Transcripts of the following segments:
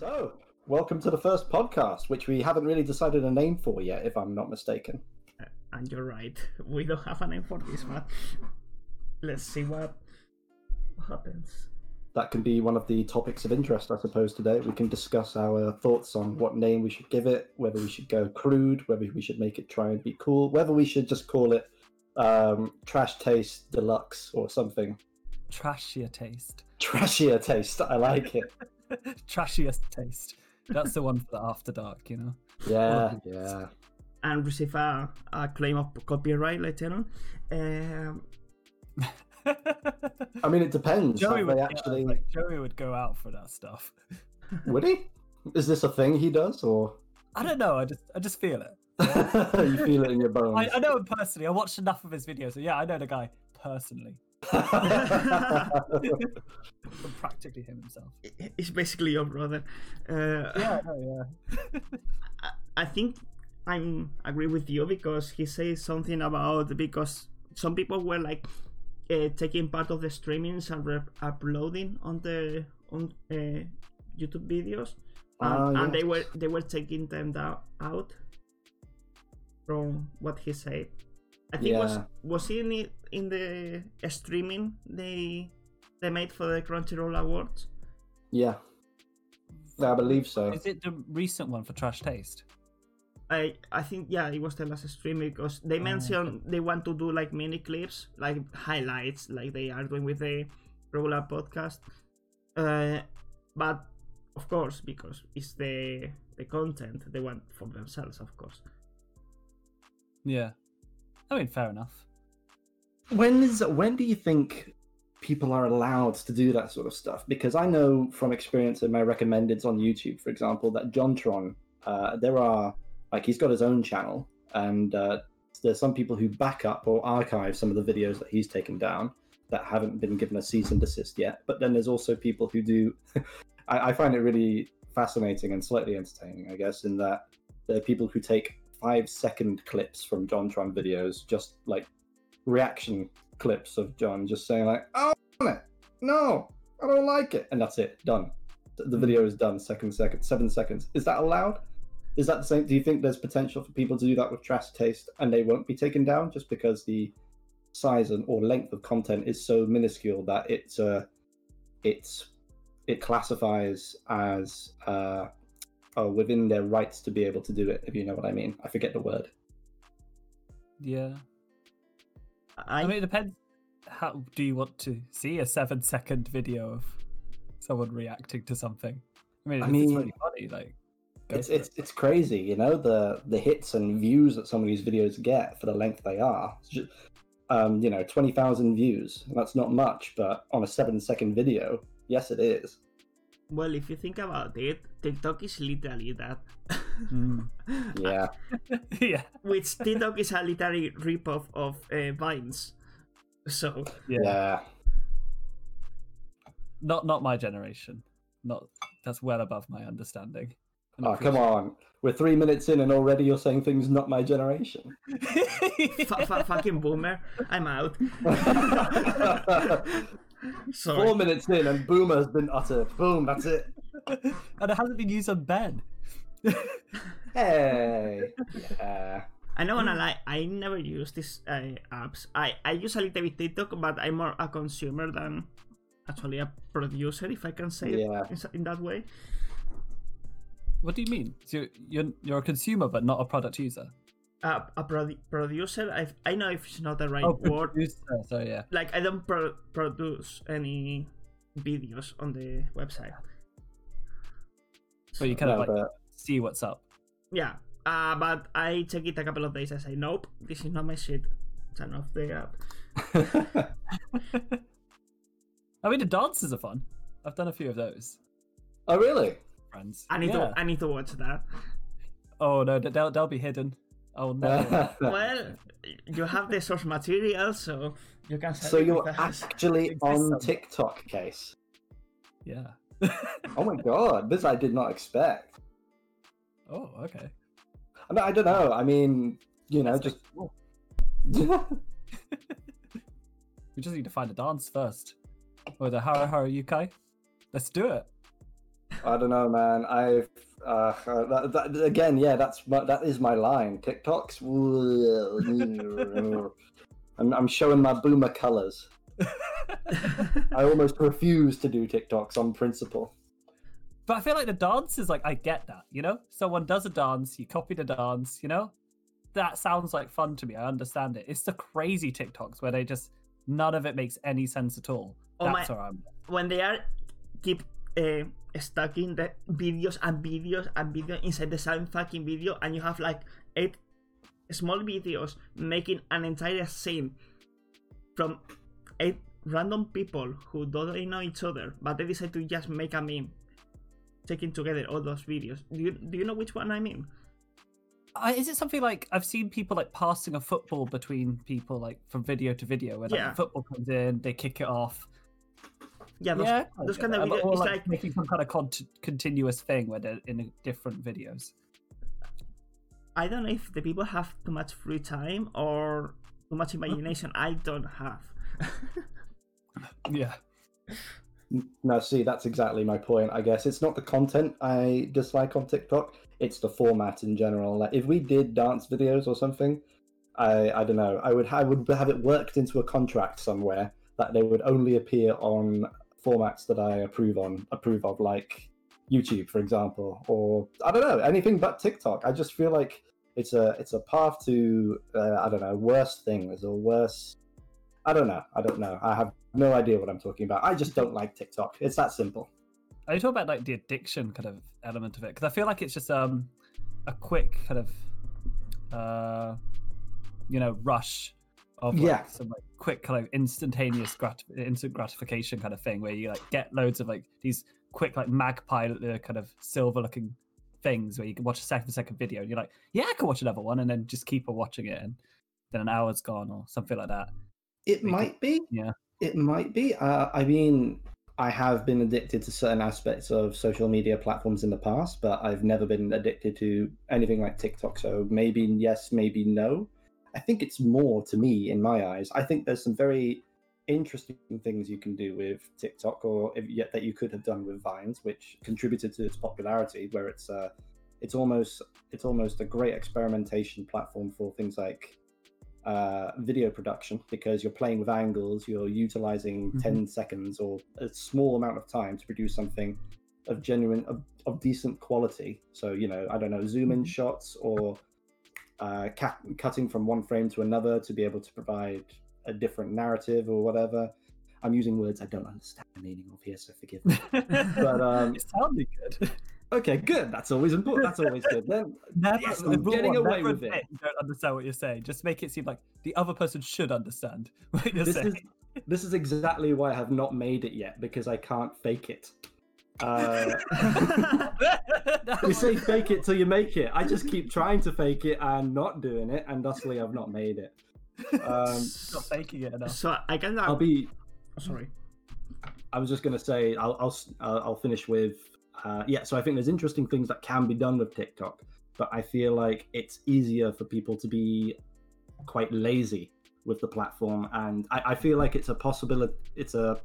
So, welcome to the first podcast, which we haven't really decided a name for yet, if I'm not mistaken. And you're right, we don't have a name for this, but let's see what happens. That can be one of the topics of interest, I suppose, today. We can discuss our thoughts on what name we should give it, whether we should go crude, whether we should make it try and be cool, whether we should just call it um, Trash Taste Deluxe or something. Trashier taste. Trashier Taste, I like it. Trashiest taste. That's the one for the after dark, you know. Yeah, yeah. And receive a, a claim of copyright later on. Um, I mean, it depends. Joey would, they yeah, actually like, Joey would go out for that stuff. would he? Is this a thing he does, or I don't know. I just I just feel it. you feel it in your bones? I, I know him personally. I watched enough of his videos, so yeah, I know the guy personally. Practically him himself. He's basically your brother. Uh, Yeah, I yeah. I- I think I'm agree with you because he says something about because some people were like uh, taking part of the streamings and re- uploading on the on uh, YouTube videos, and, and they were they were taking them down, out from what he said. I think was Yeah. was he in it in the streaming they they made for the Crunchyroll Awards. yeah, I believe so. Is it the recent one for Trash Taste? I I think yeah, it was the last stream because they Oh, mentioned they want to do like mini clips, like highlights, like they are doing with the regular podcast. Uh, but of course, because it's the the content they want for themselves, of course. Yeah. I mean, fair enough. When is when do you think people are allowed to do that sort of stuff? Because I know from experience in my recommendeds on YouTube, for example, that JonTron, uh, there are like he's got his own channel, and uh, there's some people who back up or archive some of the videos that he's taken down that haven't been given a cease and desist yet. But then there's also people who do. I, I find it really fascinating and slightly entertaining, I guess, in that there are people who take five second clips from John JonTron videos, just like reaction clips of John just saying like, "Oh, it. No, I don't like it," and that's it. Done. The- The video is done. Second, second, seven seconds. Is that allowed? Is that the same? Do you think there's potential for people to do that with Trash Taste and they won't be taken down just because the size and or length of content is so minuscule that it's uh it's it classifies as uh oh, within their rights to be able to do it, if you know what I mean. I forget the word. Yeah. I, I mean, it depends. How do you want to see a seven second video of someone reacting to something? I mean, I if mean, it's really funny. Like, it's it's it. it's crazy, you know, the the hits and views that some of these videos get for the length they are. It's ju- um, you know, twenty thousand views. That's not much, but on a seven second video, yes, it is. Well, if you think about it, TikTok is literally that. Mm. Yeah, yeah, Which TikTok is a literary ripoff of uh, Vines. So yeah, yeah. Not not my generation. Not that's well above my understanding. and Oh come on, we're three minutes in and already you're saying things not my generation. appreciation. fu- fu- fucking boomer, I'm out. Sorry. Four minutes in and boomer has been uttered. Boom, that's it. and it hasn't been used on Ben. Hey, yeah. I know gonna lie, I never use these uh, apps. I, I use a little bit TikTok, but I'm more a consumer than actually a producer, if I can say Yeah. it in, in that way. What do you mean? So you're, you're you're a consumer but not a product user. Uh, a produ- producer, I, I know if it's not the right Oh, word. producer. So yeah. Like, I don't pro- produce any videos on the website. But you kind No, of like but see what's up. Yeah, uh, but I check it a couple of days. I say, nope, this is not my shit. Turn off the app. I mean, the dances are fun. I've done a few of those. oh really? Friends. I need Yeah. to I need to watch that. Oh no, they'll they'll be hidden. Oh no. well, you have the source material, so you can. so you're actually on. TikTok, case. yeah. Oh my god, this I did not expect. oh okay. I, mean, I don't know. I mean, you know, That's just cool. We just need to find a dance first. Or the Hare Hare Yukai. Let's do it. I don't know, man. I've uh, that, that, again, yeah, that's my, that is my line. TikToks. I'm, I'm showing my boomer colors. I almost refuse to do TikToks on principle. But I feel like the dance is like I get that, you know. Someone does a dance, you copy the dance, you know. That sounds like fun to me. I understand it. It's the crazy TikToks where they just none of it makes any sense at all. Oh That's my- where I'm. when they are keep uh, stacking the videos and videos and videos inside the same fucking video and you have like eight small videos making an entire scene from eight random people who don't know each other but they decide to just make a meme taking together all those videos do you, do you know which one i mean I, is it something like I've seen people like passing a football between people like from video to video where like Yeah. the football comes in, they kick it off. Yeah those, yeah, those kind of videos Or, it's like, like making some kind of cont- continuous thing where they're in different videos. i don't know if the people have too much free time or too much imagination i don't have Yeah. No, see, that's exactly my point. I guess it's not the content I dislike on TikTok; it's the format in general. Like, if we did dance videos or something, I I don't know, I would I would have it worked into a contract somewhere that they would only appear on formats that I approve on approve of, like YouTube, for example, or I don't know anything but TikTok. I just feel like it's a it's a path to uh, I don't know worse things or worse. I don't know. I don't know. I have no idea what I'm talking about. I just don't like TikTok. It's that simple. Are you talking about like the addiction kind of element of it? Because I feel like it's just um a quick kind of uh you know rush of like, Yeah. some like quick kind of instantaneous grat- instant gratification kind of thing where you like get loads of like these quick like magpie kind of silver looking things where you can watch a second second video and you're like yeah I can watch another one and then just keep on watching it and then an hour's gone or something like that. It it- might be. yeah. It might be. Uh, I mean, I have been addicted to certain aspects of social media platforms in the past, but I've never been addicted to anything like TikTok. So maybe yes, maybe no. I think it's more to me in my eyes. I think there's some very interesting things you can do with TikTok, or if, yet that you could have done with Vines, which contributed to its popularity. Where it's uh, it's almost it's almost a great experimentation platform for things like uh, video production because you're playing with angles, you're utilizing Mhm. 10 seconds or a small amount of time to produce something of genuine, of, of decent quality. So, you know, I don't know, zoom in shots or uh, cutting from one frame to another to be able to provide a different narrative or whatever. I'm using words I don't understand the meaning of here, so forgive me. But, um, it sounded good. Okay, good. That's always important. That's always good. Then Never, Yes, I'm getting one, away with it. You don't understand what you're saying. Just make it seem like the other person should understand what you're this saying. is this is exactly why I have not made it yet because I can't fake it. Uh, you say fake it till you make it. I just keep trying to fake it and not doing it, and thusly I've not made it. Um, Not faking it enough. so i can I'll be. sorry I was just gonna say I'll I'll I'll finish with uh, yeah. So I think there's interesting things that can be done with TikTok, but I feel like it's easier for people to be quite lazy with the platform, and I, I feel like it's a possibility. It's a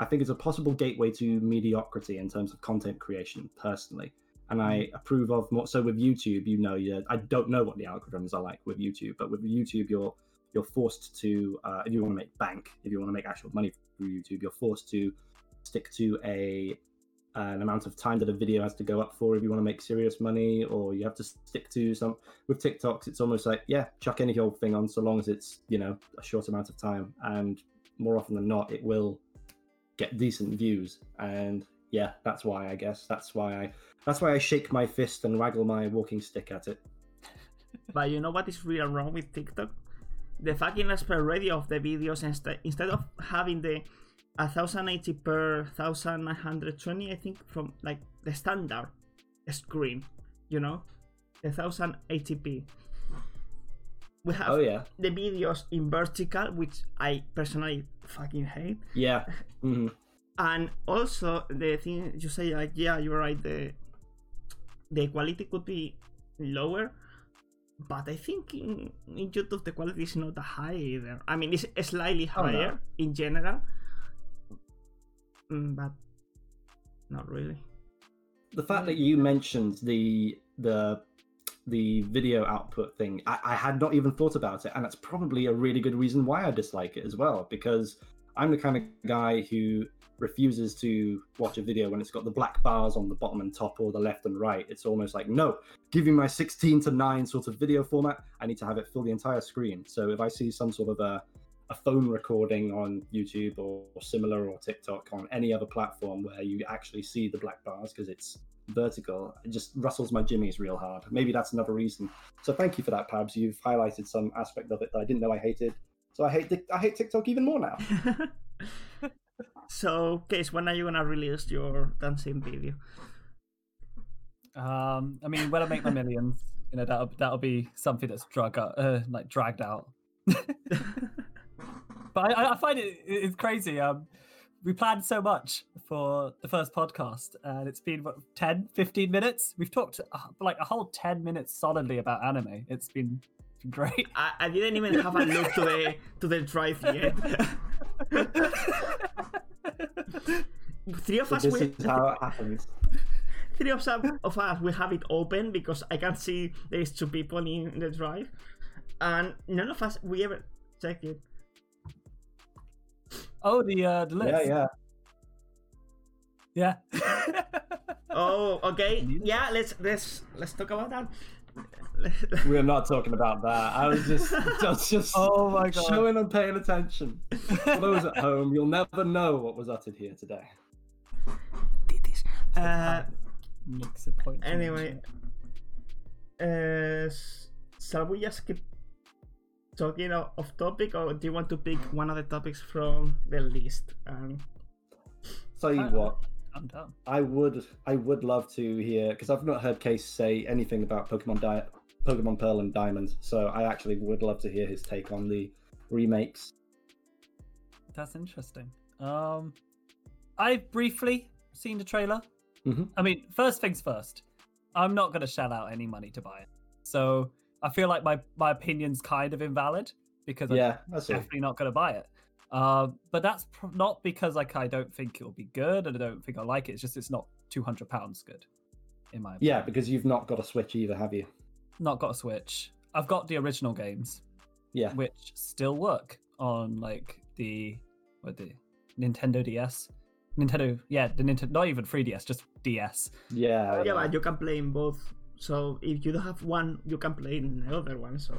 I think it's a possible gateway to mediocrity in terms of content creation, personally. And I approve of more. So with YouTube, you know, you I don't know what the algorithms are like with YouTube, but with YouTube, you're you're forced to uh, if you want to make bank, if you want to make actual money through YouTube, you're forced to stick to a an amount of time that a video has to go up for if you want to make serious money, or you have to stick to some. With TikToks, it's almost like yeah, chuck any old thing on so long as it's you know a short amount of time, and more often than not, it will get decent views. And yeah, that's why I guess that's why I that's why I shake my fist and waggle my walking stick at it. But you know what is really wrong with TikTok? The fucking aspect ratio of the videos instead instead of having the 1080 per 1920, I think from like the standard screen, you know, the 1080p. We have Oh yeah, the videos in vertical, which I personally fucking hate. yeah. hmm and also the thing you say like yeah you're right the the quality could be lower but i think in, in youtube the quality is not that high either i mean it's slightly Oh, no. higher in general Mm, but not really the fact that you mentioned the the the video output thing, I, I had not even thought about it, and that's probably a really good reason why I dislike it as well. Because I'm the kind of guy who refuses to watch a video when it's got the black bars on the bottom and top or the left and right. It's almost like, no, give me my 16 to 9 sort of video format. I need to have it fill the entire screen. So if I see some sort of a, a phone recording on YouTube or, or similar or TikTok on any other platform where you actually see the black bars because it's vertical, it just rustles my jimmies real hard. Maybe that's another reason. So thank you for that, Pabs. You've highlighted some aspect of it that I didn't know I hated. So I hate I hate TikTok even more now. so, Case, when are you gonna release your dancing video? Um, I mean, when I make my millions, you know, that'll that'll be something that's drug out, uh, like dragged out. but I, I find it it's crazy. Um, we planned so much for the first podcast, and it's been what 10, 15 minutes. We've talked uh, like a whole ten minutes solidly about anime. It's been great. I, I didn't even have a look to the to the drive yet. three of So us this we, is how it happens. three of, us- of us we have it open because I can see there's two people in the drive, and none of us we ever check it. Oh, the uh, the list. Yeah, yeah. yeah. Oh, okay. Yeah, let's let's let's talk about that. We're not talking about that. I was just, just, just oh my god. showing and paying attention. For those at home, you'll never know what was uttered here today. Uh, Makes a point. anyway, mention. uh, shall we just keep talking o- off topic, or do you want to pick one of the topics from the list? Um, Tell you Uh, what, I'm done. I would, I would love to hear because I've not heard Case say anything about Pokemon Di- Pokemon Pearl and Diamond, so I actually would love to hear his take on the remakes. That's interesting. Um, I've briefly seen the trailer. Mhm. I mean, first things first. I'm not going to shell out any money to buy it, so I feel like my my opinion's kind of invalid because I'm Yeah, that's it. definitely not going to buy it. Uh, but that's pr- not because like I don't think it'll be good and I don't think I like it. It's just it's not two hundred pounds good, in my opinion. Yeah, because you've not got a Switch either, have you? Not got a Switch. I've got the original games, Yeah. which still work on like the what the Nintendo DS. Nintendo, yeah, the Nintendo, not even 3DS, just DS. Yeah. yeah, but you can play in both. So if you don't have one, you can play in the other one. So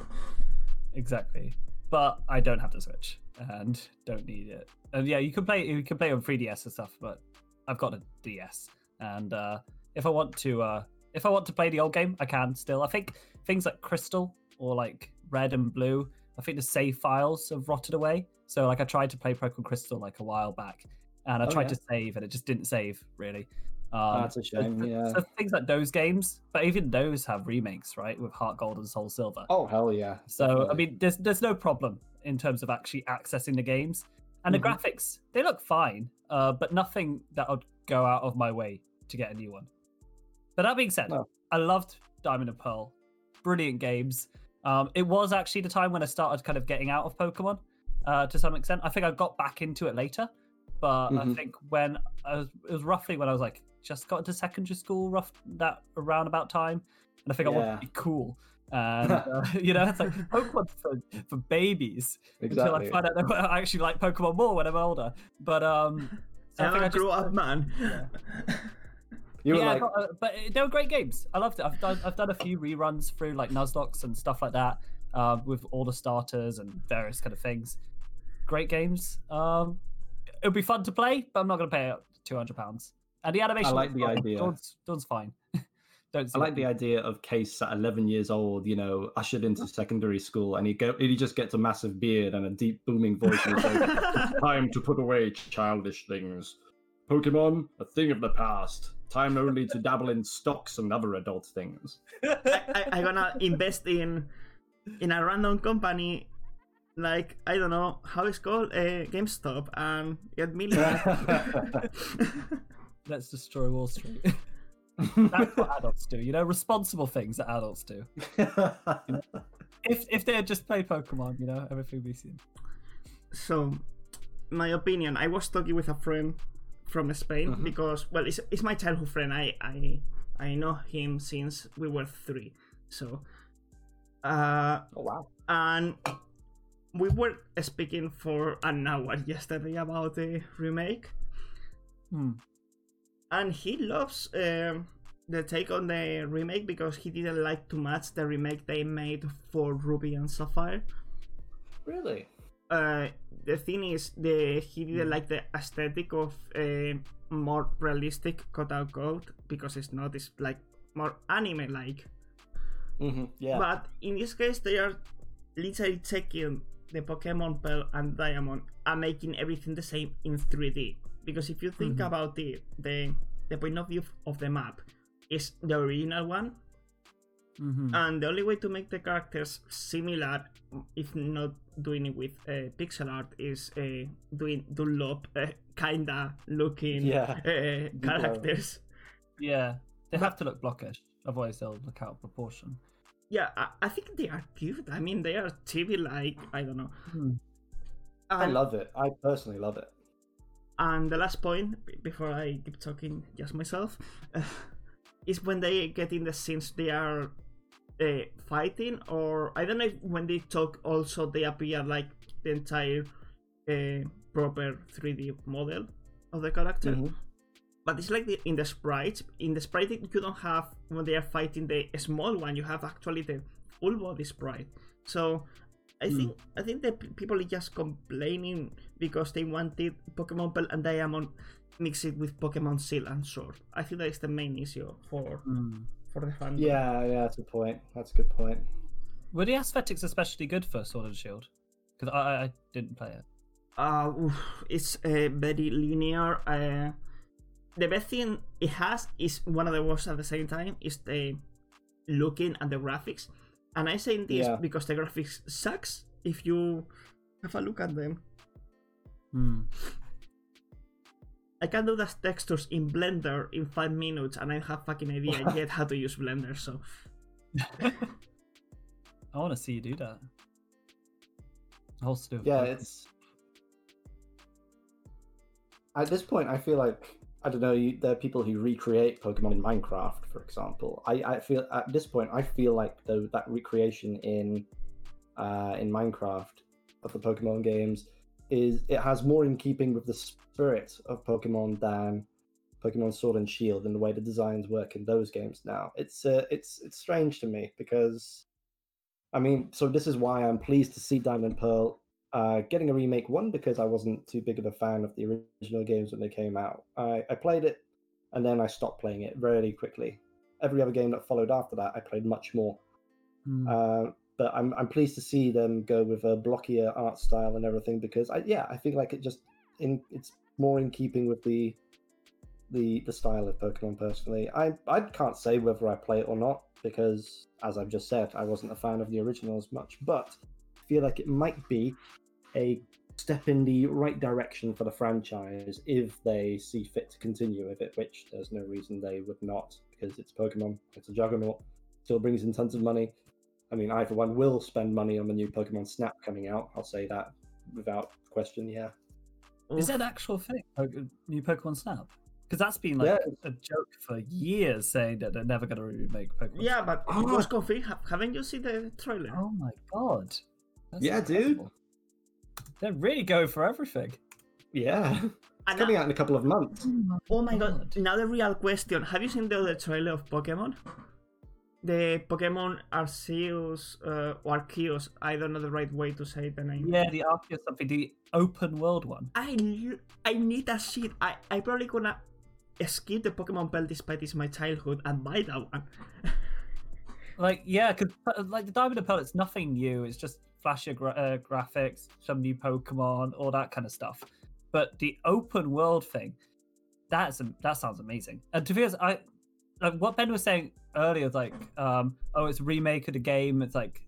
Exactly. But I don't have the Switch and don't need it. And yeah, you can play you can play on 3DS and stuff, but I've got a DS. And uh if I want to uh if I want to play the old game, I can still. I think things like Crystal or like Red and Blue, I think the save files have rotted away. So like I tried to play Pokemon Crystal like a while back and I Oh, tried yeah. to save and it just didn't save really. Um, That's a so- shame, yeah. So things like those games, but even those have remakes, right? With Heart Gold and Soul Silver. Oh hell yeah. So I mean, there's there's no problem in terms of actually accessing the games, and Mhm. the graphics they look fine, uh, but nothing that would go out of my way to get a new one. But that being said, No. I loved Diamond and Pearl, brilliant games. Um, it was actually the time when I started kind of getting out of Pokemon uh, to some extent. I think I got back into it later, but I Mhm. think when I was, it was roughly when I was like just got into secondary school, rough that around about time, and I think I wanted to be cool. And uh, you know, it's like Pokemon for, for babies. Until I find out that I actually like Pokemon more when I'm older. But um, so I I'm think a I just- grow up man. You were yeah, like, got, uh, but they were great games. I loved it. I've done I've done a few reruns through like Nuzlocke and stuff like that, uh, with all the starters and various kind of things. Great games. Um, it would be fun to play, but I'm not going to pay two hundred pounds. And the animation. I like the fine. idea. Dawn's, Dawn's fine. Don't. I like the idea of Case at 11 years old, you know, ushered into secondary school, and he go, he just gets a massive beard and a deep booming voice. And like, "It's time to put away childish things. Pokemon, a thing of the past. Time only to dabble in stocks and other adult things. I, I, I'm gonna invest in in a random company like I don't know how it's called, uh, GameStop, and get millions. Let's destroy Wall Street. That's what adults do. You know, responsible things that adults do. If if they had just played Pokemon, you know, everything would be seen. so, my opinion, I was talking with a friend from Spain Mhm. because well, it's, it's my childhood friend. I I I know him since we were three. So, uh, Oh wow. and we were speaking for an hour yesterday about the remake, Hmm. And he loves um, the take on the remake because he didn't like too much the remake they made for Ruby and Sapphire. Really? uh, the thing is, the he didn't like the aesthetic of a more realistic quote code because it's not. It's like more anime like. hmm Yeah. But in this case, they are literally taking the Pokemon Pearl and Diamond and making everything the same in 3D. Because if you think Mhm. about it, the the point of view of the map is the original one, hmm and the only way to make the characters similar, if not doing it with uh, pixel art, is uh, doing Dunlop uh, kinda looking Yeah. uh, characters. Yeah, they have to look blockish, otherwise they'll look out of proportion. Yeah, I, I think they are cute. I mean, they are TV like. I don't know. Hmm. I love it. I personally love it. And the last point before I keep talking just myself is when they get in the scenes they are uh, fighting, or I don't know if when they talk also they appear like the entire uh, proper 3D model of the character. Mhm. But it's like the, in the sprites. In the sprite, you don't have when they are fighting the small one. You have actually the full body sprite. So I Hmm. think I think the p- people are just complaining because they wanted Pokemon Pearl and Diamond mix it with Pokemon Seal and Sword. I think that is the main issue for Hmm. for the fandom. Yeah, yeah, that's a point. That's a good point. Were the aesthetics especially good for Sword and Shield? Because I, I- I didn't play it. Uh, oof, it's uh, very linear. Uh, the best thing it has is one of the worst at the same time is the looking and the graphics. And I say this Yeah. because the graphics sucks if you have a look at them. Hmm. I can do the textures in Blender in five minutes, and I have fucking idea yet how to use Blender. So I want to see you do that. A whole slew Yeah, it's at this point. I feel like I don't know. You, there are people who recreate Pokemon in Minecraft, for example. I, I feel at this point, I feel like that recreation in uh, in Minecraft of the Pokemon games is it has more in keeping with the spirit of Pokemon than Pokemon Sword and Shield and the way the designs work in those games now. It's uh, it's it's strange to me because I mean, so this is why I'm pleased to see Diamond Pearl uh, getting a remake. One because I wasn't too big of a fan of the original games when they came out. I, I played it and then I stopped playing it very quickly. Every other game that followed after that, I played much more. Hmm. Uh, but I'm I'm pleased to see them go with a blockier art style and everything because I yeah I think like it just in it's more in keeping with the the the style of Pokemon personally. I I can't say whether I play it or not because as I've just said I wasn't a fan of the original as much, but I feel like it might be a step in the right direction for the franchise if they see fit to continue with it, which there's no reason they would not because it's Pokemon, it's a juggernaut, still brings in tons of money. I mean, I for one will spend money on the new Pokemon Snap coming out. I'll say that without question. Yeah, Is mm. that an actual thing? Poke- New Pokemon Snap? Because that's been like Yeah. a joke for years, saying that they're never going to remake Pokemon. yeah, Snap. but it was confirmed. Ha- Haven't you seen the trailer? Oh my god. That's Yeah, dude. Incredible. They're really going for everything. yeah, And coming out in a couple of months. Oh my god. Now the real question. Have you seen the other trailer of Pokemon? The Pokemon Arceus uh, or Arceus, I don't know the right way to say the name. Yeah, the Arceus something, the open world one. I I need that shit. I I probably gonna skip the Pokemon Pearl despite it's my childhood and buy that one. Like, yeah, because like the Diamond and Pearl, it's nothing new. It's just flashier gra- uh, graphics, some new Pokemon, all that kind of stuff. But the open world thing, that's that sounds amazing. And to be honest, I like what Ben was saying earlier, like, um, oh, it's remake of the game. It's like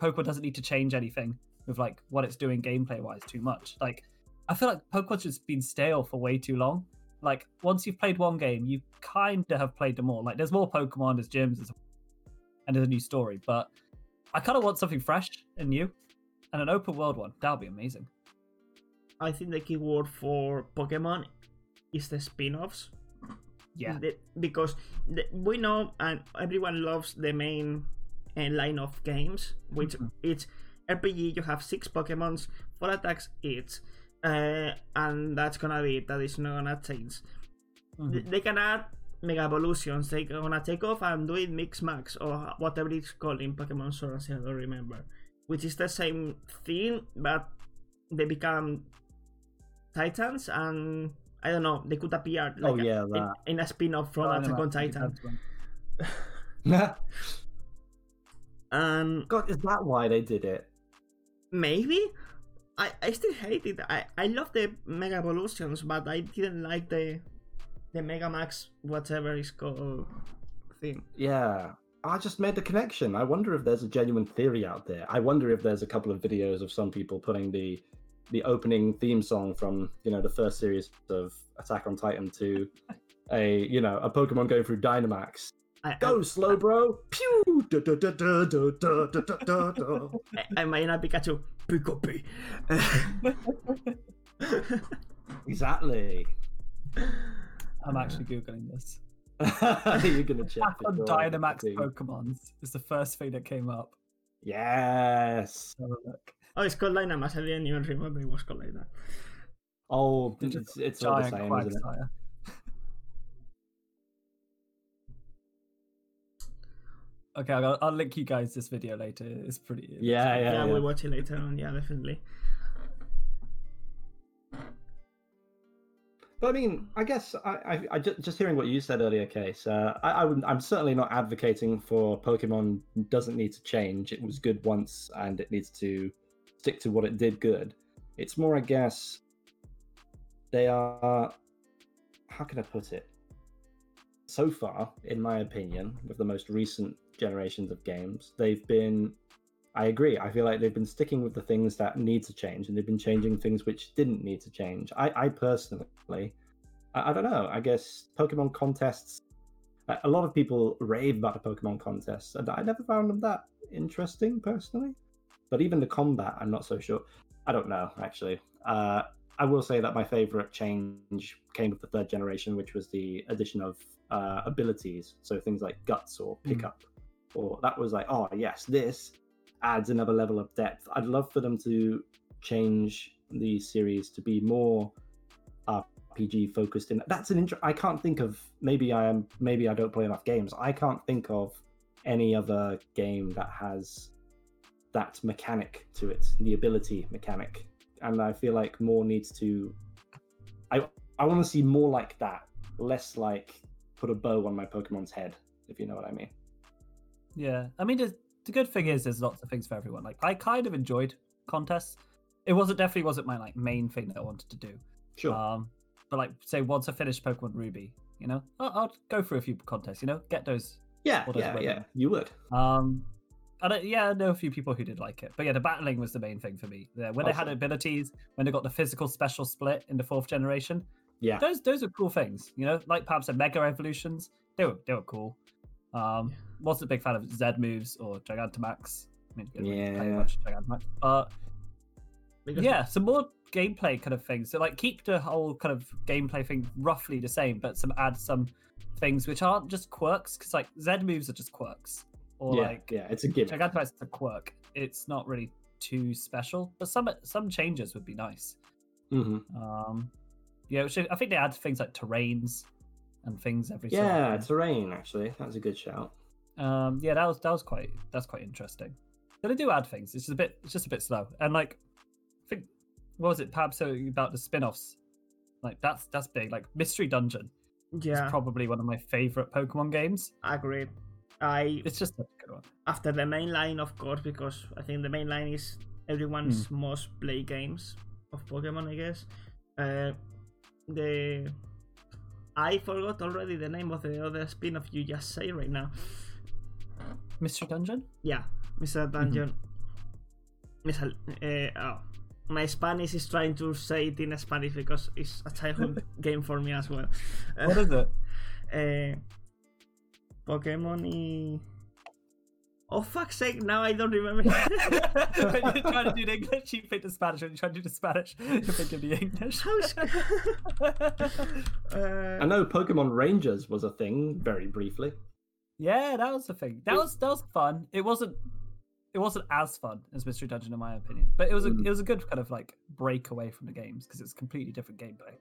Pokemon doesn't need to change anything with like what it's doing gameplay wise too much. Like, I feel like Pokemon's just been stale for way too long. Like, once you've played one game, you kind of have played them all. Like, there's more Pokemon, there's gyms, and there's a new story. But I kind of want something fresh and new, and an open world one. That'll be amazing. I think the keyword for Pokemon is the spin-offs. Yeah. The- because the, we know and everyone loves the main uh, line of games, which Mhm. it's RPG. You have six Pokemons, four attacks each, uh, and that's gonna be it. That is not gonna change. Mhm. Th- They can add Mega Evolutions. They're gonna take off and do it Mix Max or whatever it's called in Pokemon Sword and I don't remember. Which is the same thing, but they become Titans and I don't know. They could appear oh, like oh a- yeah, in, in a spin-off from oh, Attack on Titan. And God, is that why they did it? maybe I, I still hate it. I, I love the Mega Evolutions, but I didn't like the the Mega Max whatever it's called thing. Yeah. I just made the connection. I wonder if there's a genuine theory out there. I wonder if there's a couple of videos of some people putting the the opening theme song from you know the first series of Attack on Titan to a you know a Pokemon going through Dynamax. I, Go I, slow, I, bro. Pew. Da, da, da, da, da, da, da, da. I might not Pikachu. Pikachu. exactly. I'm actually googling this. You're gonna check Attack it, on Dynamax see. Pokemons is the first thing that came up. Yes. Have a look. oh, it's called Dynamax. I didn't even remember it was called like that. Oh, It's it's, it's all the Giant same, isn't it? Okay, I'll, I'll link you guys this video later. It's pretty. it's Yeah, pretty- yeah, Yeah, yeah. we'll watch it later on. Yeah, definitely. But I mean, I guess I, I, I just, just hearing what you said earlier, Case. Uh, I, I I'm certainly not advocating for Pokemon doesn't need to change. It was good once, and it needs to stick to what it did good. It's more, I guess, they are. How can I put it? So far, in my opinion, with the most recent generations of games, they've been. I agree. I feel like they've been sticking with the things that need to change, and they've been changing things which didn't need to change. I, I personally, I, I don't know. I guess Pokemon contests. A lot of people rave about the Pokemon contests, and I never found them that interesting personally. But even the combat, I'm not so sure. I don't know actually. Uh, I will say that my favorite change came with the third generation, which was the addition of uh, abilities. So things like guts or Mm. pickup, or that was like, oh yes, this adds another level of depth. I'd love for them to change the series to be more RPG focused. In that's an intro. I can't think of. Maybe I am. Maybe I don't play enough games. I can't think of any other game that has that mechanic to it, the ability mechanic, and I feel like more needs to. I I want to see more like that, less like put a bow on my Pokemon's head, if you know what I mean. Yeah, I mean, the good thing is there's lots of things for everyone. Like, I kind of enjoyed contests. It wasn't definitely wasn't my like main thing that I wanted to do. Sure. Um, but like, say once I finished Pokemon Ruby, you know, I'll, I'll go through a few contests. You know, get those. yeah, does yeah, Webber yeah. You would. Um, and I, yeah, I know a few people who did like it, but yeah, the battling was the main thing for me. Yeah, when they had abilities, when they got the physical special split in the fourth generation, Yeah. those those are cool things. You know, like perhaps the Mega Evolutions, they were they were cool. Um, wasn't a big fan of Z moves or Gigantamax. I mean, didn't really play Yeah. much Gigantamax, but Because yeah, some more gameplay kind of things. So like keep the whole kind of gameplay thing roughly the same, but some add some things which aren't just quirks because like Z moves are just quirks or yeah, like yeah. It's a gimmick. Gigantamax is a quirk. It's not really too special, but some some changes would be nice. hmm Um, yeah, which I think they add things like terrains and things every so Yeah, often. terrain. Actually, that's a good shout. Um, yeah, that was that was quite that's quite interesting. So they do add things. It's just a bit it's just a bit slow. And like I think what was it perhaps about the spin-offs? Like that's that's big. Like Mystery Dungeon is yeah, probably one of my favorite Pokemon games. agreed. I It's just a good one. after the main line, of course, because I think the main line is everyone's most play games of Pokemon, I guess. Uh, the I forgot already the name of the other spin-off you just say right now. Mystery Dungeon? Yeah, Mr. Dungeon. Mr. Uh, oh. My Spanish is trying to say it in Spanish because it's a childhood game for me as well. Uh, What is it? eh, Pokémon y. Oh fuck's sake! Now I don't remember. when you're trying to do the English, you think the Spanish. When you're trying to do the Spanish, you think of the English. How's- I uh, know Pokemon Rangers was a thing very briefly. Yeah, that was the thing. That was that was fun. It wasn't. It wasn't as fun as Mystery Dungeon, in my opinion, but it was a Mm. it was a good kind of like break away from the games because it's completely different gameplay.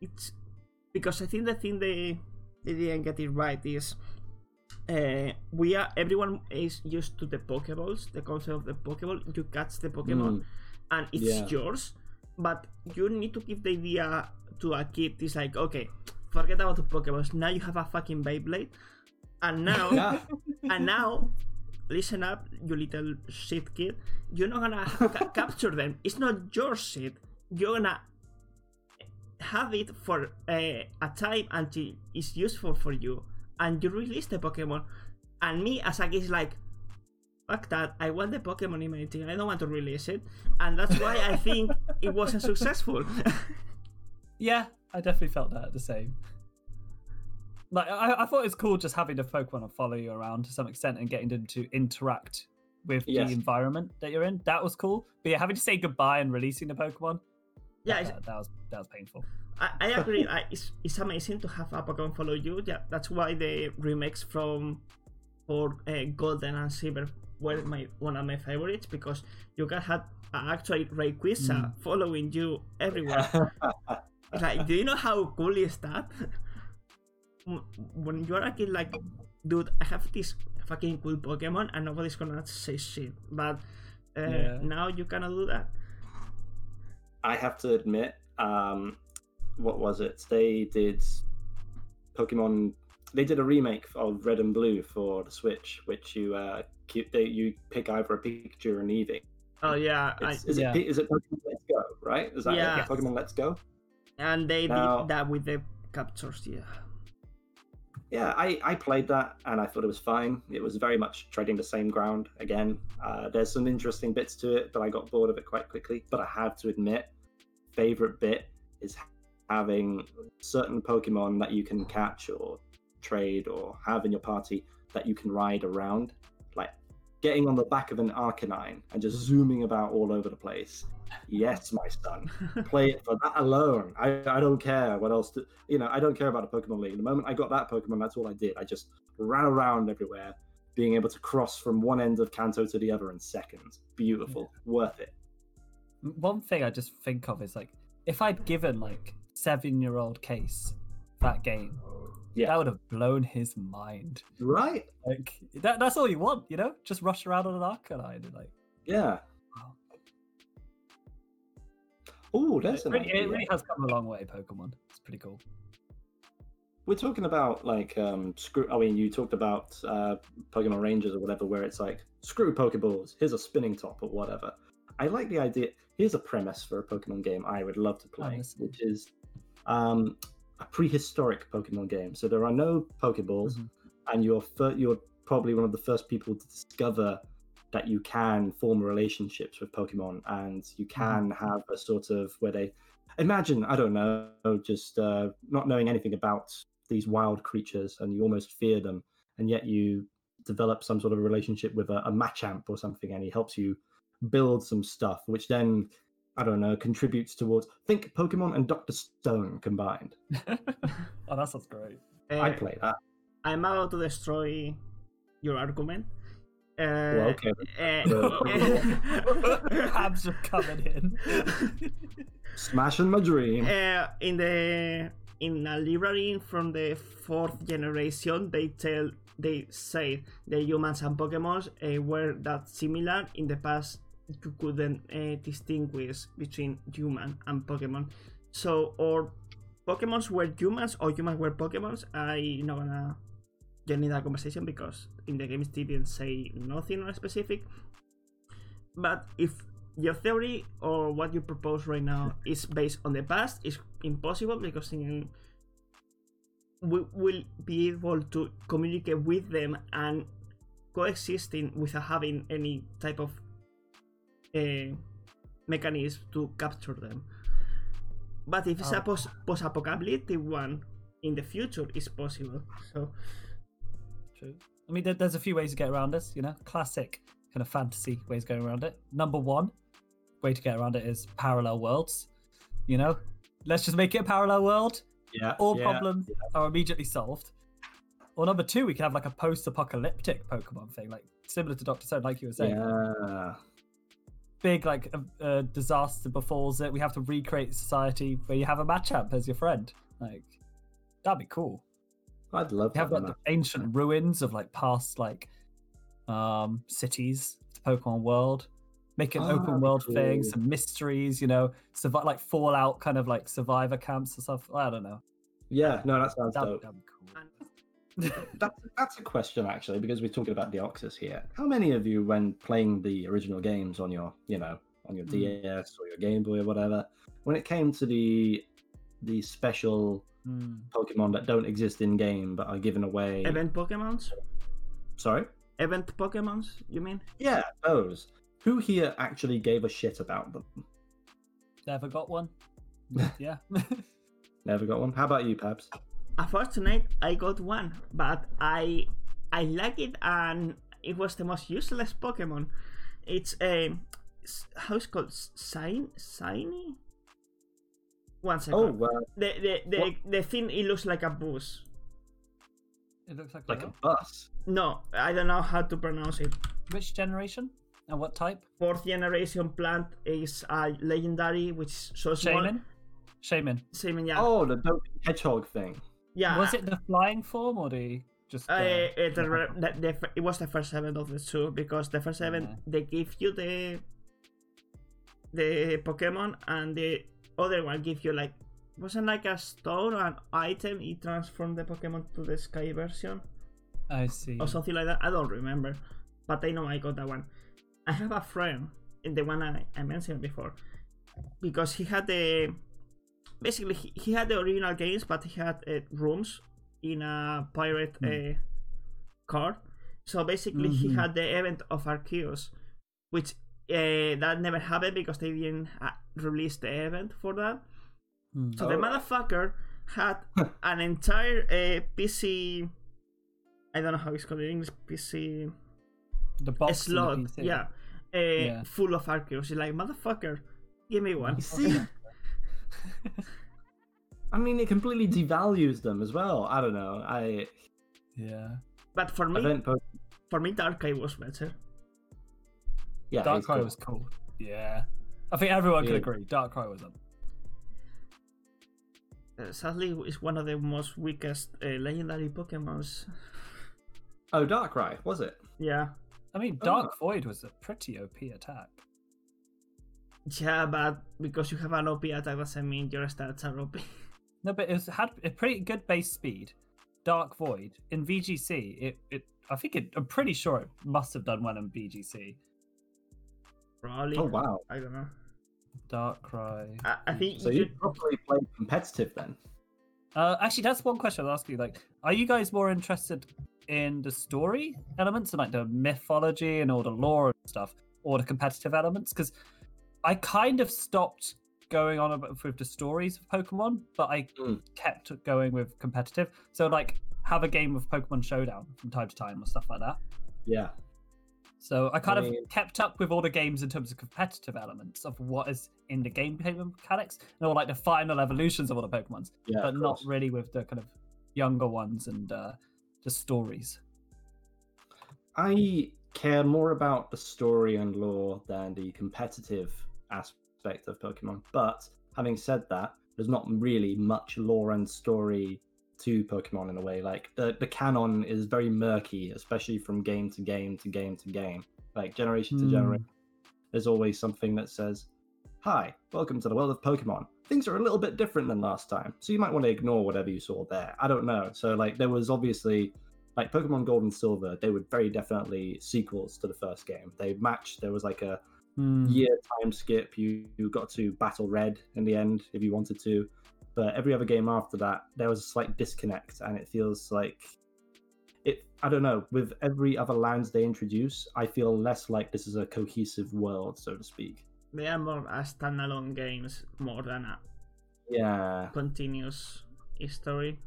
it's because I think the thing they they didn't get it right is uh, we are everyone is used to the Pokeballs, the concept of the Pokeball. You catch the Pokemon Mm. and it's Yeah. yours, but you need to give the idea to a kid. It's like okay, forget about the Pokeballs. Now you have a fucking Beyblade, and now Yeah. and now. Listen up, you little shit kid. You're not gonna ca- capture them. It's not your shit. You're gonna have it for uh, a time until it's useful for you and you release the pokemon and me as a kid is like fuck that i want the pokemon in my team i don't want to release it and that's why i think it wasn't successful Yeah, I definitely felt that the same. Like I, I thought it's cool just having the Pokemon follow you around to some extent and getting them to interact with Yes. the environment that you're in. That was cool. But yeah, having to say goodbye and releasing the Pokemon, yeah that, that, that was that was painful. I, I agree I, it's, it's amazing to have a pokemon follow you yeah that's why the remakes from for uh, golden and silver were my one of my favorites because you can have uh, actually Rayquaza following you everywhere like, do you know how cool is that? M- when you're a kid, like, dude, I have this fucking cool Pokemon and nobody's gonna say shit. But uh, Yeah. now you cannot do that. I have to admit, um, what was it? They did Pokemon. They did a remake of Red and Blue for the Switch, which you uh, keep, they, you pick either a Pikachu or an Eevee. Oh yeah, I, It's, is, Yeah. it, it Pokemon Let's Go? Right? Is that Yeah. Pokemon Let's Go? and they Now- did that with the captures. Yeah, Yeah, I, I played that and I thought it was fine. It was very much treading the same ground again. Uh, there's some interesting bits to it, but I got bored of it quite quickly. But I have to admit, favorite bit is having certain Pokemon that you can catch or trade or have in your party that you can ride around. Like getting on the back of an Arcanine and just zooming about all over the place. Yes, my son play it for that alone. I, I don't care what else to, you know, I don't care about the Pokemon League. The moment I got that Pokemon, that's all I did. I just ran around everywhere, being able to cross from one end of Kanto to the other in seconds. Beautiful. Worth it. One thing I just think of is like if I'd given like seven year old Case that game, Yeah. that would have blown his mind. Right? Like that, that's all you want, you know? Just rush around on an Arcanine and like Yeah. Wow. Oh, that's it really, it really has come a long way, Pokemon. It's pretty cool. We're talking about like um screw. I mean, you talked about uh Pokemon Rangers or whatever, where it's like screw Pokeballs. Here's a spinning top or whatever. I like the idea. Here's a premise for a Pokemon game I would love to play, Nice. which is um a prehistoric Pokemon game. So there are no Pokeballs, Mhm. and you're fir- you're probably one of the first people to discover that you can form relationships with Pokemon, and you can have a sort of where they imagine I don't know, just uh, not knowing anything about these wild creatures, and you almost fear them, and yet you develop some sort of relationship with a, a Machamp or something, and he helps you build some stuff, which then I don't know contributes towards think Pokemon and Doctor Stone combined. oh, that sounds great. Uh, I'd play that. I'm about to destroy your argument. Uh, Well, okay. uh, Habs are coming in. Smashing my dream. Uh, in the in a library from the fourth generation, they tell they say the humans and Pokemon uh, were that similar. In the past, you couldn't uh, distinguish between human and Pokemon. So, or Pokemons were humans or humans were Pokemons. I not gonna into that conversation because in the games didn't say nothing on specific. But if your theory or what you propose right now is based on the past is impossible because in, we will be able to communicate with them and coexisting without having any type of uh, mechanism to capture them. But if it's a Oh. post post apocalyptic one in the future, it's possible. So true. I mean, there, there's a few ways to get around this. You know, classic kind of fantasy ways going around it. Number one way to get around it is parallel worlds. You know, let's just make it a parallel world. Yeah. All yeah. problems are immediately solved. Or number two, we can have like a post-apocalyptic Pokemon thing, like similar to Doctor Stone, like you were saying. Yeah. Big like a, a disaster befalls it. We have to recreate society where you have a Machamp as your friend. Like that'd be cool. I'd love You have that. like the ancient ruins of like past like um cities, the Pokemon world. Make an Oh, open that'd be world thing, cool. some mysteries, you know, survive like Fallout kind of like survivor camps or stuff. I don't know. yeah, no, that sounds That'd, dope. that'd be cool. That's that's a question actually, because we're talking about Deoxys here. How many of you, when playing the original games on your, you know, on your Hmm. DS or your Game Boy or whatever, when it came to the the special Hmm. Pokemon that don't exist in game but are given away? Event Pokemons? Sorry. Event Pokemons, you mean? Yeah, those. Who here actually gave a shit about them? Never got one. yeah. Never got one. How about you, Pabs? Unfortunately, I got one, but I I like it and it was the most useless Pokemon. It's a how it's called Sign Shiny. One second. Oh, uh, the the the, the thing it looks like a bus. it looks like, like a a bus. No, I don't know how to pronounce it. Which generation? And what type? Fourth generation plant is a legendary, which is so small. Shaymin? Shaymin. Shaymin, yeah. Oh, the dopey hedgehog thing. yeah. Was it the flying form or the just Uh, uh, it, the, the, the, it was the first seven of the two because the first seven Yeah. they give you the the Pokemon and the other one give you like wasn't like a stone or an item. It transformed the Pokemon to the Sky version I see. or something like that. I don't remember, but I know I got that one. I have a friend in the one I, I mentioned before because he had the basically he, he had the original games, but he had uh, ROMs in a pirate uh, card. So basically, he Mhm. had the event of Arceus, which uh, that never happened because they didn't uh, release the event for that. Hmm. So the Oh. motherfucker had an entire uh, PC. I don't know how it's called in English. PC the a box and the PC. yeah, uh, Yeah. full of Arceus. He's like, motherfucker, give me one. See? I mean, it completely devalues them as well. I don't know. I yeah. But for me, event for me, Darkrai was better. Yeah, Darkrai it's cool. was cool. Yeah. I think everyone can Yeah. agree. Darkrai was up. Uh, sadly, it's one of the most weakest uh, legendary Pokemons. Oh, Darkrai was it? Yeah, I mean, Oh. Dark Void was a pretty OP attack. yeah, but because you have an OP attack doesn't mean your stats are OP. No, but it was, had a pretty good base speed. Dark Void in VGC, it, it I think it, I'm pretty sure it must have done well in VGC. Probably. Oh wow! I don't know. Darkrai. I, I think So you you should- probably play competitive then? Uh, actually, that's one question I'll ask you. Like, are you guys more interested in the story elements and like the mythology and all the lore and stuff, or the competitive elements? Because I kind of stopped going on with the stories of Pokemon, but I Mm. kept going with competitive. So, like, have a game of Pokemon Showdown from time to time or stuff like that. Yeah. So I kind mean- of kept up with all the games in terms of competitive elements of what is in the gameplay mechanics and all like the final evolutions of all the Pokemons Yeah. but not really with the kind of younger ones and uh, the stories. I care more about the story and lore than the competitive aspect of Pokemon. But having said that, there's not really much lore and story to Pokemon in a way. Like the, the canon is very murky, especially from game to game to game to game. Like generation to Hmm. generation. There's always something that says, Hi, welcome to the world of Pokemon. Things are a little bit different than last time, so you might want to ignore whatever you saw there. I don't know. So like there was obviously like Pokemon Gold and Silver, they were very definitely sequels to the first game. They matched. There was like a Hmm. year time skip. You you got to battle Red in the end if you wanted to, but every other game after that, there was a slight disconnect, and it feels like it. I don't know. With every other lands they introduce, I feel less like this is a cohesive world, so to speak. they are more as standalone games more than a Yeah, continuous story.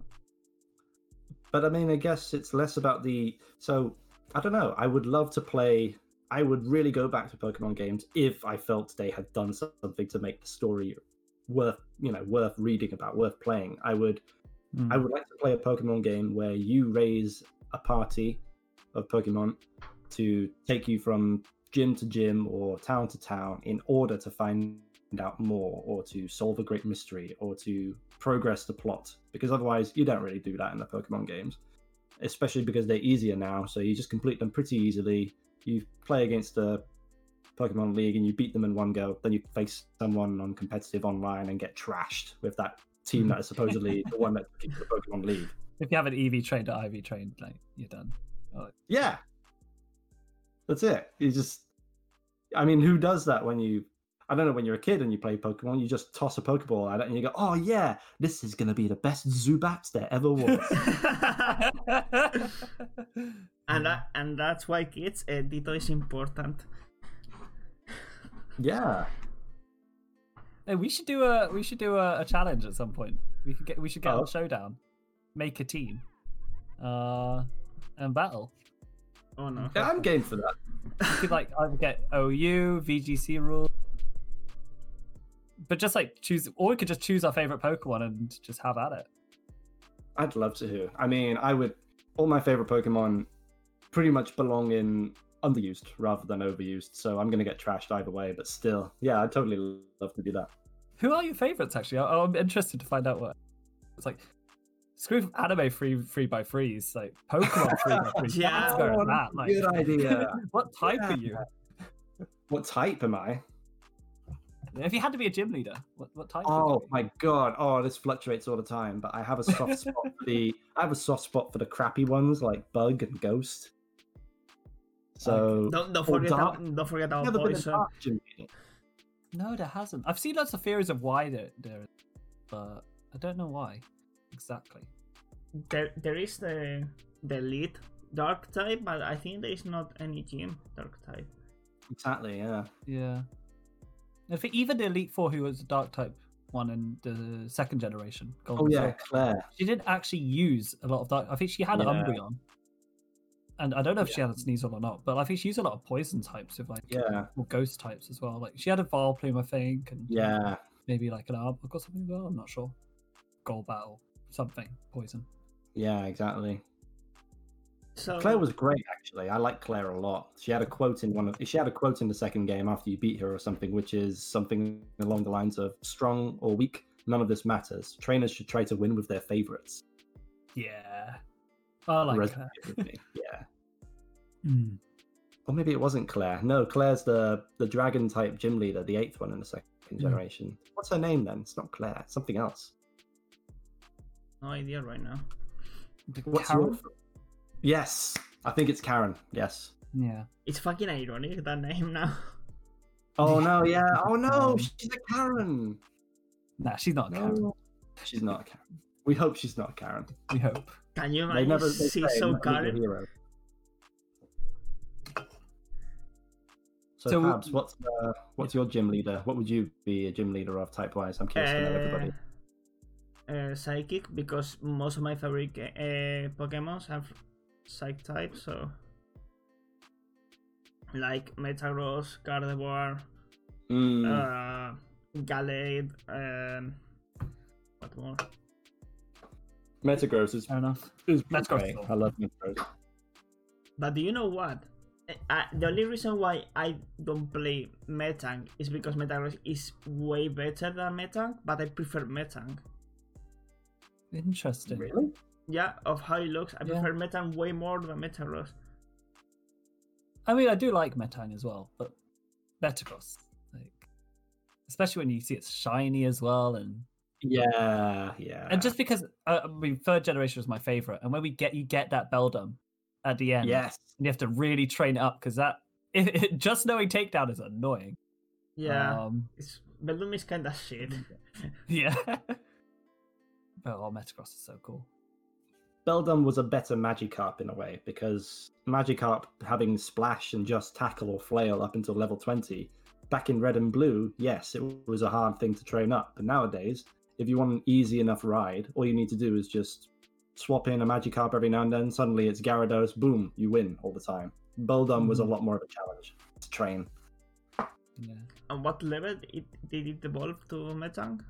but I mean, I guess it's less about the. So I don't know. I would love to play. I would really go back to Pokemon games if I felt they had done something to make the story worth, you know, worth reading about, worth playing. I would. Mm. I would like to play a Pokemon game where you raise a party of Pokemon to take you from gym to gym or town to town in order to find out more or to solve a great mystery or to progress the plot. Because otherwise, you don't really do that in the Pokemon games, especially because they're easier now. So you just complete them pretty easily. You play against the Pokemon League and you beat them in one go. Then you face someone on competitive online and get trashed with that team that is supposedly the one that's the Pokemon League. If you have an EV trained or IV trained, like you're done. Yeah. That's it. You just I mean, who does that when you I don't know when you're a kid and you play Pokemon, you just toss a Pokeball at it and you go, Oh yeah, this is gonna be the best Zubat there ever was. and that, and that's why kids, uh, Ditto is important. Yeah. Hey, we should do a we should do a, a challenge at some point. We could get we should get Oh. on showdown, make a team, uh, and battle. Oh no. Yeah, I'm game for that. We could like either get OU, VGC rules, but just like choose, or we could just choose our favorite Pokemon and just have at it. I'd love to. I mean, I would all my favorite Pokemon pretty much belong in underused rather than overused, so I'm gonna get trashed either way, but still, yeah, I'd totally love to do that. Who are your favorites? Actually, I- I'm interested to find out what. It's like screw anime free free by freeze, like Pokemon free by freeze. Yeah. Let's go with that. Like, Good idea. what type are you? what type am I? If you had to be a gym leader, what what type? Oh my god! Oh, this fluctuates all the time. But I have a soft spot for the. I have a soft spot for the crappy ones like Bug and Ghost. So Don't, don't forget dark- about, don't forget about never been a poison. dark gym leader. No, there hasn't. I've seen lots of theories of why there, there is, but I don't know why exactly. There, there is the the lead dark type, but I think there is not any gym dark type. Exactly. Yeah. Yeah. If think even the Elite Four, who was a Dark type one in the second generation, Gold Oh yeah, Clair. she didn't actually use a lot of Dark. I think she had Yeah. Umbreon, and I don't know if she had a Sneasel or not, but I think she used a lot of poison types with like Yeah. or ghost types as well. Like she had a Vileplume, I think, and Yeah. maybe like an Arbok or something as well. I'm not sure. Gold Battle, something poison. Yeah. Exactly. So Clair was great actually. I like Clair a lot. She had a quote in one of. She had a quote in the second game after you beat her or something, which is something along the lines of "strong or weak, none of this matters. Trainers should try to win with their favorites." Yeah, I like Resonated her. with me. Yeah. Hmm. Or maybe it wasn't Clair. No, Clair's the the dragon type gym leader, the eighth one in the second Hmm. generation. What's her name then? It's not Clair. It's something else. no idea right now. What's Karen? your? Yes, I think it's Karen. Yes. Yeah. It's fucking ironic that name now. Oh no, yeah. Oh no, Um, she's a Karen. Nah, she's not a Karen. No, she's not a Karen. We hope she's not Karen. We hope. Can you imagine never she's so Karen? So, So- Pabs, what's uh, what's your gym leader? What would you be a gym leader of type wise? I'm curious to know everybody. Uh, uh, psychic because most of my favorite uh, Pokemons have psych type, so like Metagross, Gardevoir, Mm, uh, Gallade, um, what more? Metagross is, Fair enough. is Metagross great. is. I love Metagross. But do you know what? Uh, the only reason why I don't play Metang is because Metagross is way better than Metang, but I prefer Metang. Interesting. Really? Yeah, of how it looks, I Yeah. prefer Metang way more than Metagross. I mean, I do like Metang as well, but Metagross, like, especially when you see it's shiny as well, and Yeah, yeah. and just because uh, I mean, third generation was my favorite, and when we get you get that Beldum at the end, yes, and you have to really train it up because that just knowing takedown is annoying. Yeah, Um, it's Beldum is kinda shit. yeah. but oh, Metagross is so cool. Beldum was a better Magikarp in a way because Magikarp having Splash and just Tackle or Flail up until level 20, back in Red and Blue, yes, it was a hard thing to train up. But nowadays, if you want an easy enough ride, all you need to do is just swap in a Magikarp every now and then. Suddenly it's Gyarados, boom, you win all the time. Beldum was a Mhm. lot more of a challenge to train. Yeah, And what level it, did it evolve to Metang?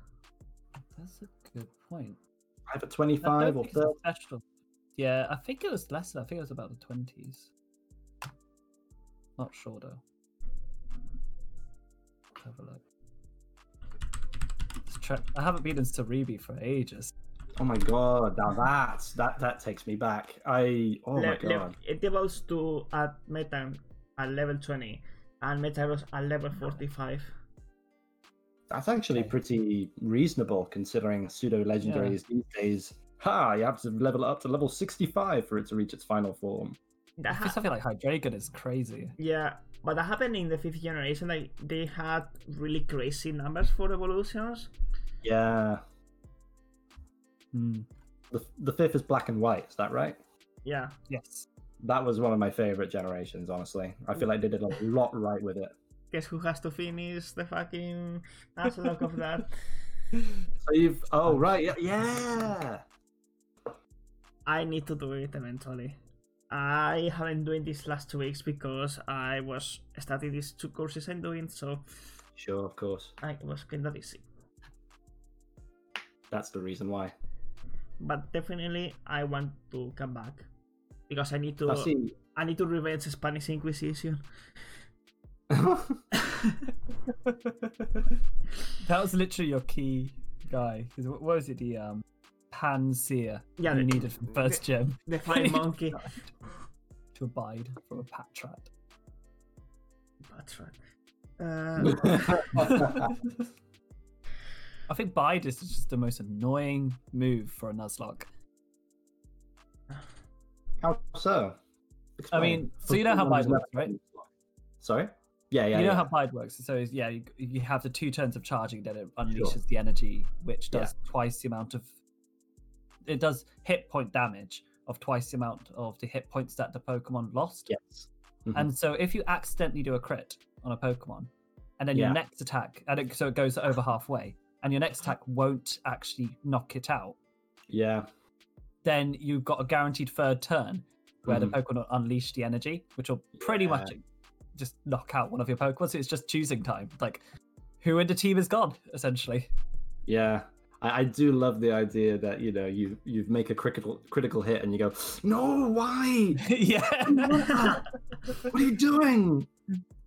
that's a good point. Either I 25 or 30. special. Yeah, I think it was less. than- I think it was about the twenties. Not sure though. Have a look. Let's. I haven't been in Serebii for ages. Oh my god, now that's that that takes me back. I oh my Le- le- god. it evolves to at meta at level 20 and Metagross at level 45. That's actually pretty reasonable considering pseudo legendaries these days. Ha! You have to level it up to level 65 for it to reach its final form. That I think ha- something like Hydreigon is crazy. yeah, but that happened in the fifth generation. Like they had really crazy numbers for evolutions. Yeah. Hmm. The, the fifth is black and white, is that right? Yeah, Yes. That was one of my favorite generations, honestly. I feel like they did a lot right with it. guess who has to finish the fucking Nuzlocke of that? So you've oh right, yeah, yeah. I need to do it eventually. I haven't doing this last two weeks because I was starting these two courses I'm doing, so Sure, of course. I was kind of busy. That's the reason why. But definitely, I want to come back because I need to. I. I need to revenge Spanish Inquisition. that was literally your key guy. 'Cause what what was it? The um, Pansear Yeah, you the- needed from first gem The flying monkey. to abide from a Patrat. That's right. Uh, I think Bide is just the most annoying move for a Nuzlocke. How so? I mean, so you know how Bide works, right? Sorry? Yeah, yeah. you know yeah. how Bide works. So yeah, you, you have the two turns of charging, then it unleashes the energy, which does twice the amount of. It does hit point damage of twice the amount of the hit points that the Pokemon lost. Yes. Mhm. And so if you accidentally do a crit on a Pokemon, and then your next attack, and it, so it goes over halfway, and your next attack won't actually knock it out, yeah. then you've got a guaranteed third turn where Mhm. the Pokemon will unleash the energy, which will pretty Yeah. much just knock out one of your Pokemon. So it's just choosing time. Like, who in the team is gone, essentially. Yeah. I, I do love the idea that, you know, you you make a critical critical hit and you go, No, why? yeah. what are you doing?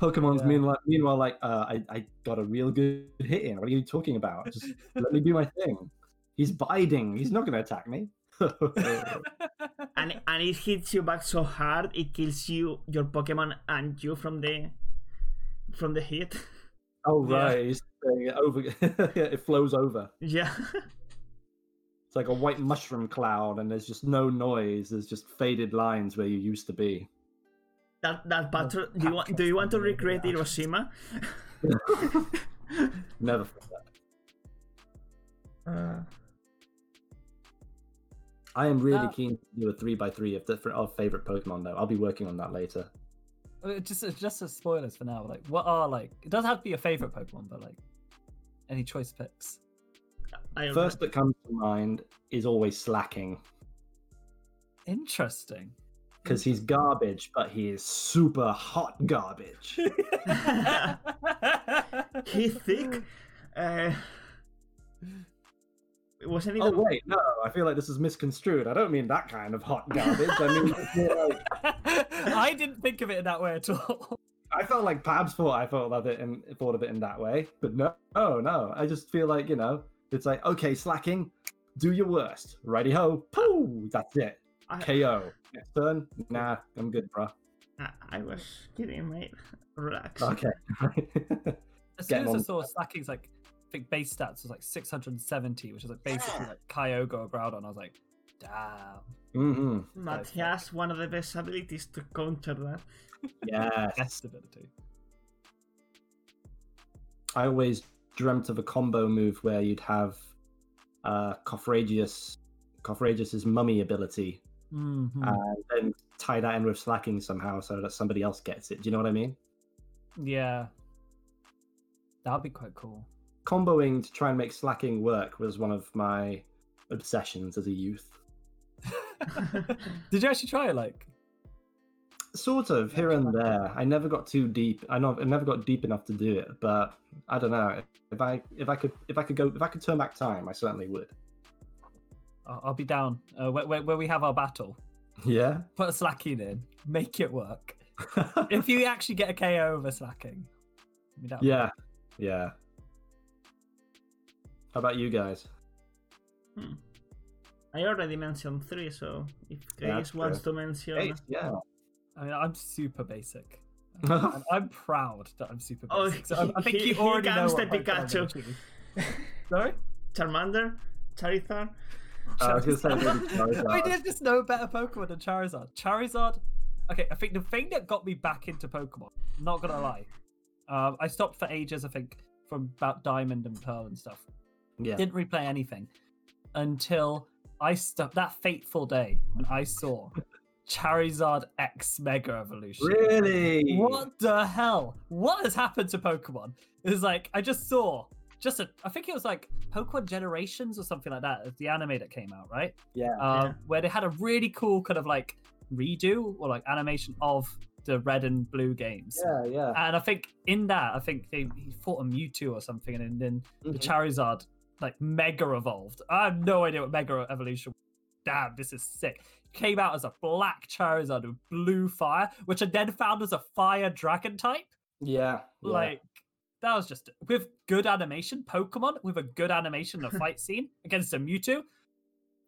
Pokemon's Yeah. meanwhile, meanwhile like, uh, I, I got a real good hit in. What are you talking about? Just let me do my thing. He's biding. He's not going to attack me. and and it hits you back so hard it kills you, your Pokemon, and you from the from the hit. oh, Yeah. right. Saying it over. it flows over. Yeah. It's like a white mushroom cloud, and there's just no noise. There's just faded lines where you used to be. That that battle. Do you want? Do you want to recreate Hiroshima? Never forget. Uh, I am really Uh, keen to do a three by three of different of favorite Pokemon though. I'll be working on that later. Just just as spoilers for now. Like, what are like? It doesn't have to be a favorite Pokemon, but like, any choice picks. I don't First that comes to mind is always Slaking Interesting. Because he's garbage, but he is super hot garbage. He's thick. Uh, wasn't it? oh wait, no, I feel like this is misconstrued. I don't mean that kind of hot garbage. I mean, like- I didn't think of it in that way at all. I felt like Pabs thought I thought of it in thought of it in that way, but no, no, no. I just feel like you know, it's like okay, Slaking, do your worst. Righty ho, poo. That's it. I, KO. Next turn. Nah, I'm good, bro. I, I was kidding, mate. Relax. Okay. As soon as I saw Slaking's like, I think base stats was like 670, which is like basically like Kyogre or Groudon. I was like, damn. hmm But he has one of the best abilities to counter that. Yeah. Best ability. I always dreamt of a combo move where you'd have uh Cofagrigus Cofagrigus's mummy ability Mhm. and then tie that in with slaking somehow so that somebody else gets it. Do you know what I mean? yeah. That'd be quite cool. Comboing to try and make slaking work was one of my obsessions as a youth. Did you actually try it? Like, Sort of here and there. I never got too deep. I know I never got deep enough to do it, but I don't know. If I if I could if I could go if I could turn back time, I certainly would. I'll, I'll be down. Uh, where, where, where we have our battle, Yeah. put a slaking in, make it work. if you actually get a KO over slaking, I'll be yeah. Yeah. How about you guys? Hmm. I already mentioned three, so if Yeah, Grace wants true. to mention, Eight, yeah. I mean, I'm super basic. And I'm proud that I'm super Oh, basic. so I, I think he- you he already know comes what the Pokemon I'm gonna Pikachu. Sorry? Charmander, Charizard. I was gonna say maybe I Charizard. did just no better Pokemon than Charizard. Charizard. Okay, I think the thing that got me back into Pokemon, not gonna lie, um, I stopped for ages. I think from about Diamond and Pearl and stuff. Yeah. Didn't replay anything until I stopped that fateful day when I saw Charizard X Mega Evolution. Really? What the hell? What has happened to Pokemon? It's like I just saw just a I think it was like Pokemon Generations or something like that, the anime that came out, right? Yeah. Um, Yeah. where they had a really cool kind of like redo or like animation of the red and blue games. Yeah, yeah. And I think in that, I think they he fought a Mewtwo or something, and then the Mhm. Charizard like mega evolved. I have no idea what mega evolution. Damn, this is sick. Came out as a black Charizard with blue fire, which I then found was a fire dragon type. Yeah. yeah. Like that was just with good animation, Pokemon with a good animation, a fight scene against a Mewtwo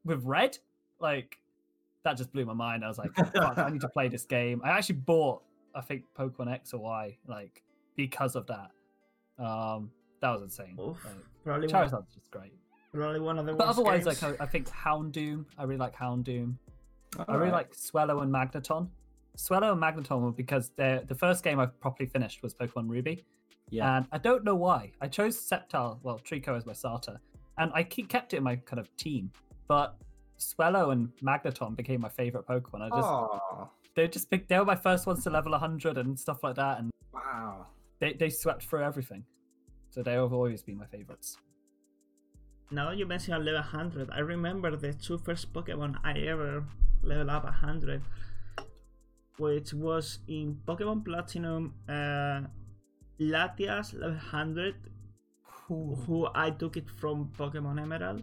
with red. Like that just blew my mind. I was like, I need to play this game. I actually bought, I think, Pokemon X or Y, like because of that. Um, that was insane. Oof. Like, Probably one, Charizard's just great. probably one of the But otherwise, games. like I, I think Houndoom. I really like Houndoom. I really Alright. like Swellow and Magneton. Swellow and Magneton were because they're the first game I've properly finished was Pokemon Ruby. Yeah. And I don't know why. I chose Sceptile, well, Treecko as my starter. And I keep kept it in my kind of team. But Swellow and Magneton became my favorite Pokemon. I just Aw, they just picked they were my first ones to level 100 and stuff like that. And wow. they, they swept through everything. So they have always been my favorites. Now you mentioned level 100. I remember the two first Pokemon I ever leveled up 100, which was in Pokemon Platinum uh, Latias level 100, who who I took it from Pokemon Emerald.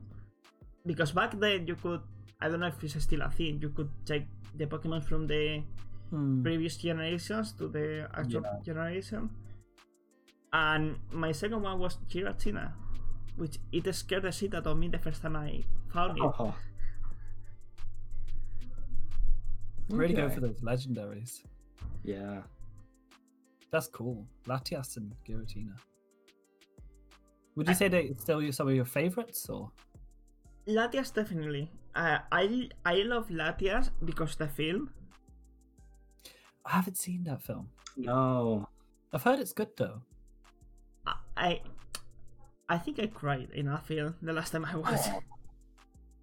Because back then you could, I don't know if it's still a thing, you could take the Pokemon from the Hmm. previous generations to the actual generation. And my second one was Giratina, which it scared the shit out of me the first time I found it. Oh. Really go for those legendaries. Yeah. That's cool. Latias and Giratina. Would you I- say they still some of your favorites or? Latias definitely. Uh, I I love Latias because the film. I haven't seen that film. No. I've heard it's good though. I I, I think I cried in that film the last time I watched. it.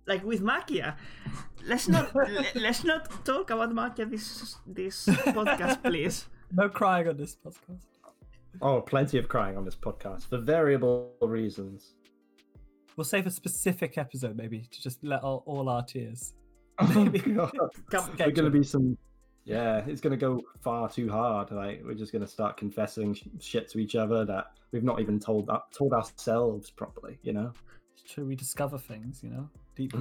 Like with Maquia. Let's not let's not talk about Maquia this this podcast, please. No crying on this podcast. Oh, plenty of crying on this podcast for variable reasons. We'll save a specific episode maybe to just let all, all our tears. Oh, God. We're gonna be some. Yeah, it's gonna go far too hard. Like we're just gonna start confessing sh- shit to each other that we've not even told uh, told ourselves properly. You know. To rediscover things, you know, deep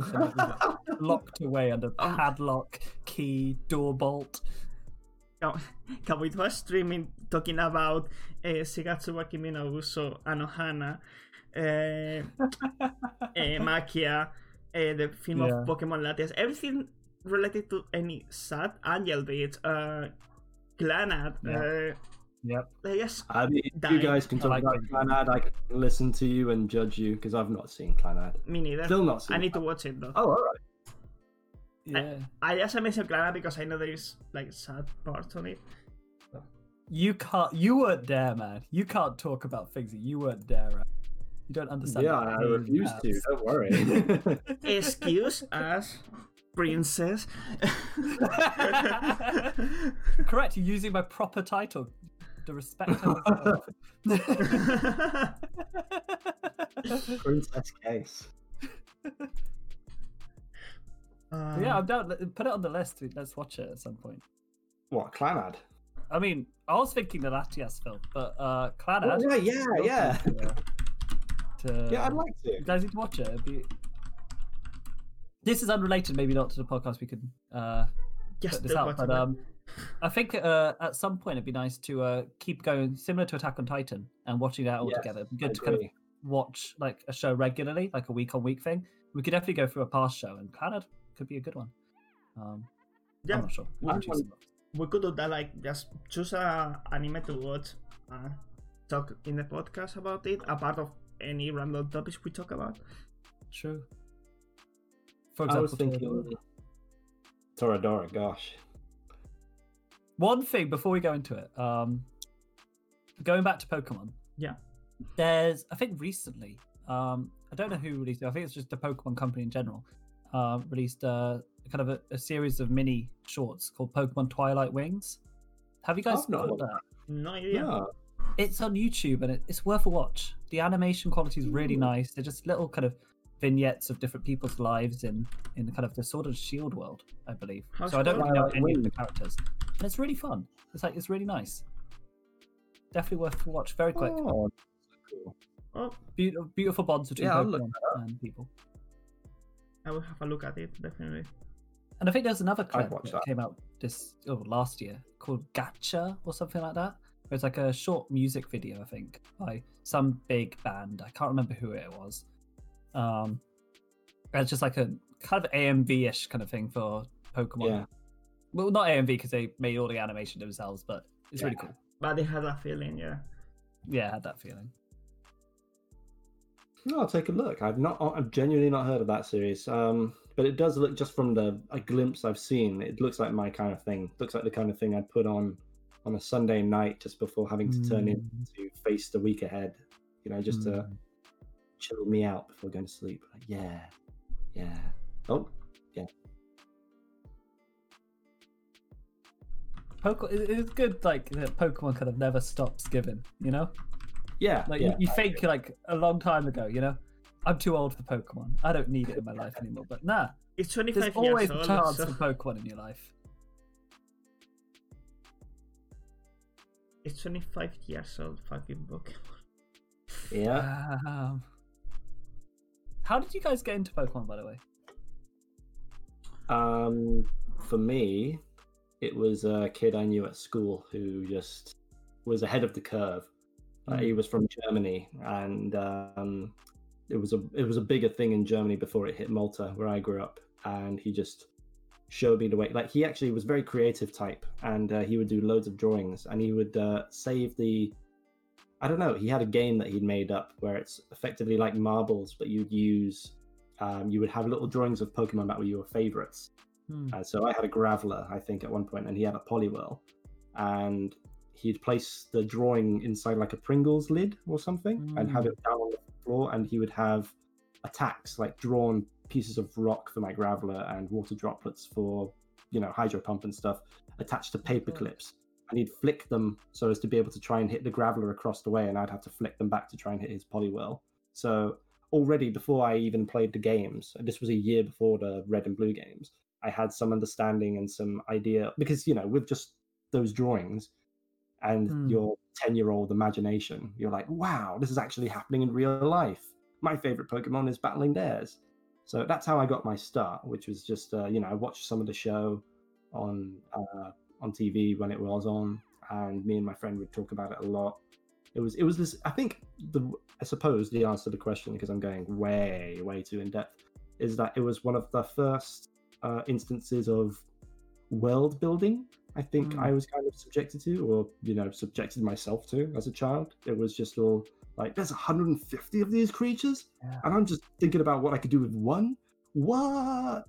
locked away under padlock, key, door bolt. Can, can we do a streaming talking about uh, Shigatsu wa Kimi no Uso, Anohana, uh, uh, Maquia, uh, the film Yeah. of Pokemon Latias, everything related to any sad Angel Beats, uh, Clannad, uh, Yep. yes, I mean, you guys can I talk like about it. Clannad. I can listen to you and judge you because I've not seen Clannad. me neither. Still not seen. I need to watch it though. Oh, all right. Yeah. I just mentioned Clara because I know there is like sad parts on it. You can't. You weren't there, man. You can't talk about things that you weren't there. At. You don't understand. Yeah, I pain refuse to. Don't worry. Excuse us, princess. Correct. You're using my proper title. The respect. Princess case. Uh, yeah, I'm down. let- Put it on the list. Let's watch it at some point. What Clannad? I mean, I was thinking the Latias film, but uh, Clannad. Oh, right, yeah, yeah, To, to, yeah. I'd like to. You guys need to watch it. It'd be... This is unrelated, maybe not to the podcast. We could uh, just put this out, but um, I think uh, at some point it'd be nice to uh, keep going, similar to Attack on Titan, and watching that all Yes, together. It'd be I good to kind of watch like a show regularly, like a week on week thing. We could definitely go through a past show, and Clannad could be a good one. Um, yeah, I'm not sure. we- I'm choosing one. we could do that. Like just choose a anime to watch. Uh, talk in the podcast about it. A part of any random topics we talk about. True. For I was example, thinking Toradora. Gosh. One thing before we go into it, um, going back to Pokemon. Yeah. There's, I think recently, um, I don't know who released it. I think it's just the Pokemon company in general, uh, released uh, kind of a, a series of mini shorts called Pokemon Twilight Wings. Have you guys I've not got that? No idea. Yeah. It's on YouTube and it, it's worth a watch. The animation quality is really Ooh. nice. They're just little kind of vignettes of different people's lives in in kind of the sort of Shield world, I believe. How's so I don't really know Twilight any of the characters, and it's really fun. It's like it's really nice. Definitely worth a watch. Very quick. Oh, cool. Oh, Beautiful, beautiful bonds between Yeah, Pokemon and people. I will have a look at it definitely. And I think there's another clip watch that, that. came out this oh, last year called Gacha or something like that. Where it's like a short music video, I think, by some big band. I can't remember who it was. Um, it's just like a kind of AMV-ish kind of thing for Pokemon. Yeah. Well, not AMV because they made all the animation themselves, but it's really cool. But they had that feeling, yeah. Yeah, I had that feeling. No, I'll take a look. I've not, I've genuinely not heard of that series. Um, but it does look just from the a glimpse I've seen. It looks like my kind of thing. looks like the kind of thing I'd put on on a Sunday night just before having to turn in Mm. to face the week ahead. You know, just to Mm. chill me out before going to sleep. Like, yeah, yeah. Oh, yeah. it- it's good, like that Pokemon kind of never stops giving. You know, yeah. like yeah. you, you think like a long time ago. You know, I'm too old for Pokemon. I don't need it in my life anymore. But nah, It's 25 there's years always a old. chance so for Pokemon in your life. It's 25 years old, fucking Pokemon. yeah. Um, how did you guys get into Pokemon, by the way? Um, for me, it was a kid I knew at school who just was ahead of the curve. Uh, he was from Germany, and um, it was a it was a bigger thing in Germany before it hit Malta, where I grew up. And he just showed me the way. Like he actually was very creative type, and uh, he would do loads of drawings, and he would uh, save the. I don't know. He had a game that he'd made up where it's effectively like marbles, but you'd use. Um, you would have little drawings of Pokemon that were your favorites. Hmm. So I had a Graveler, I think, at one point, and he had a Poliwhirl, and he'd place the drawing inside like a Pringles lid or something, and have Mm. it down on the floor, and he would have attacks like drawn pieces of rock for my Graveler and water droplets for, you know, hydro pump and stuff attached to paper clips, and he'd flick them so as to be able to try and hit the Graveler across the way, and I'd have to flick them back to try and hit his Poliwhirl. So already before I even played the games, this was a year before the red and blue games, I had some understanding and some idea because you know with just those drawings and Hmm. your 10 year old imagination, you're like, wow, this is actually happening in real life. My favorite Pokemon is battling theirs. So that's how I got my start, which was just uh, you know I watched some of the show on uh, on TV when it was on, and me and my friend would talk about it a lot. It was it was this. I think the I suppose the answer to the question because I'm going way way too in depth is that it was one of the first uh, instances of world building. I think Mm. I was kind of subjected to, or you know, subjected myself to as a child. It was just all like, there's 150 of these creatures, Yeah. and I'm just thinking about what I could do with one. What?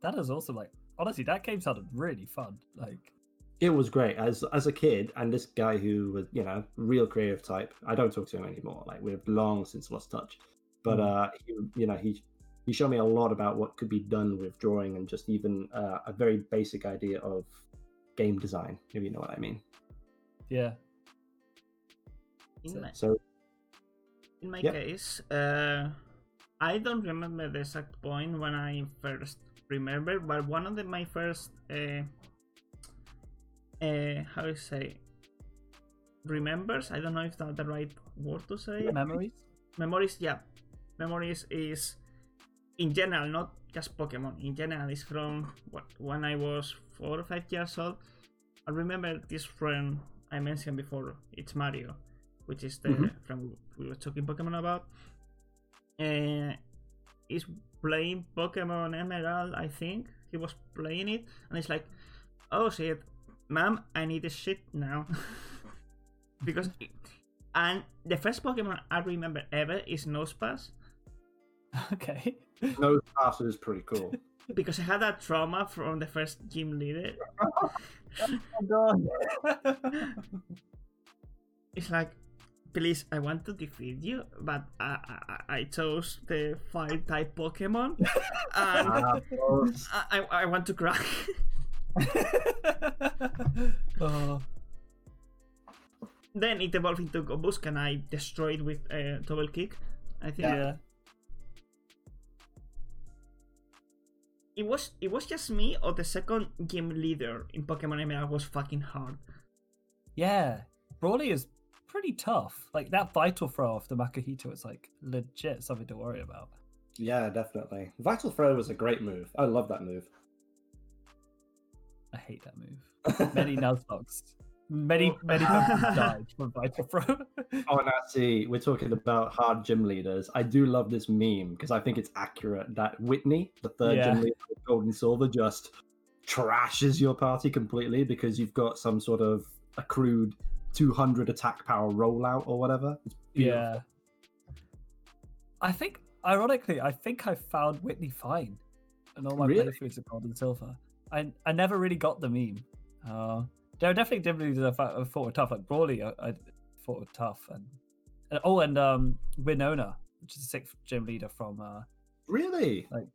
That is also like honestly, that game sounded really fun. Like, It was great as as a kid, and this guy who was, you know, real creative type. I don't talk to him anymore. Like we've long since lost touch. But Mm. uh, he, you know, he he showed me a lot about what could be done with drawing and just even uh, a very basic idea of game design, if you know what I mean. yeah, In So- my, So in my Yep. case, uh, I don't remember the exact point when I first remember, but one of the, my first, uh, uh, how to say, remembers. I don't know if that's the right word to say. Memories. Memories, yeah, memories is in general, not just Pokemon. In general, is from what when I was four or five years old. I remember this friend I mentioned before. It's Mario, which is the Mhm. friend we were talking Pokemon about. Uh, he's playing Pokemon Emerald, I think. He was playing it, and it's like, oh shit, mom, I need this shit now. because, and the first Pokemon I remember ever is Nosepass, Okay. No pass is pretty cool. because I had that trauma from the first gym leader. Oh god. It's like, please, I want to defeat you, but I, I, I chose the fire type Pokemon, and Ah. I, I, want to cry. oh, then it evolved into Gobusk, and I destroyed it with a double kick. I think yeah. It was it was just me or the second gym leader in Pokemon Emerald was fucking hard. Yeah. Brawly is pretty tough. Like that vital throw off the Makuhita is like legit something to worry about. yeah, definitely. Vital Throw was a great move. I love that move. I hate that move. Many Nuzlockes. Many, many Pokemon died from Vital Throw. Oh, now see, we're talking about hard gym leaders. I do love this meme because I think it's accurate that Whitney, the third Yeah. gym leader of Gold and Silver, just trashes your party completely because you've got some sort of accrued 200 attack power rollout or whatever. Yeah. I think, ironically, I think I found Whitney fine in all my Really? playthroughs of Gold and Silver. I I never really got the meme. Uh, there are definitely differences I thought I thought were tough. Like Brawly, I, I thought were tough, and, and oh, and um, Winona, which is the sixth gym leader from uh, Really? like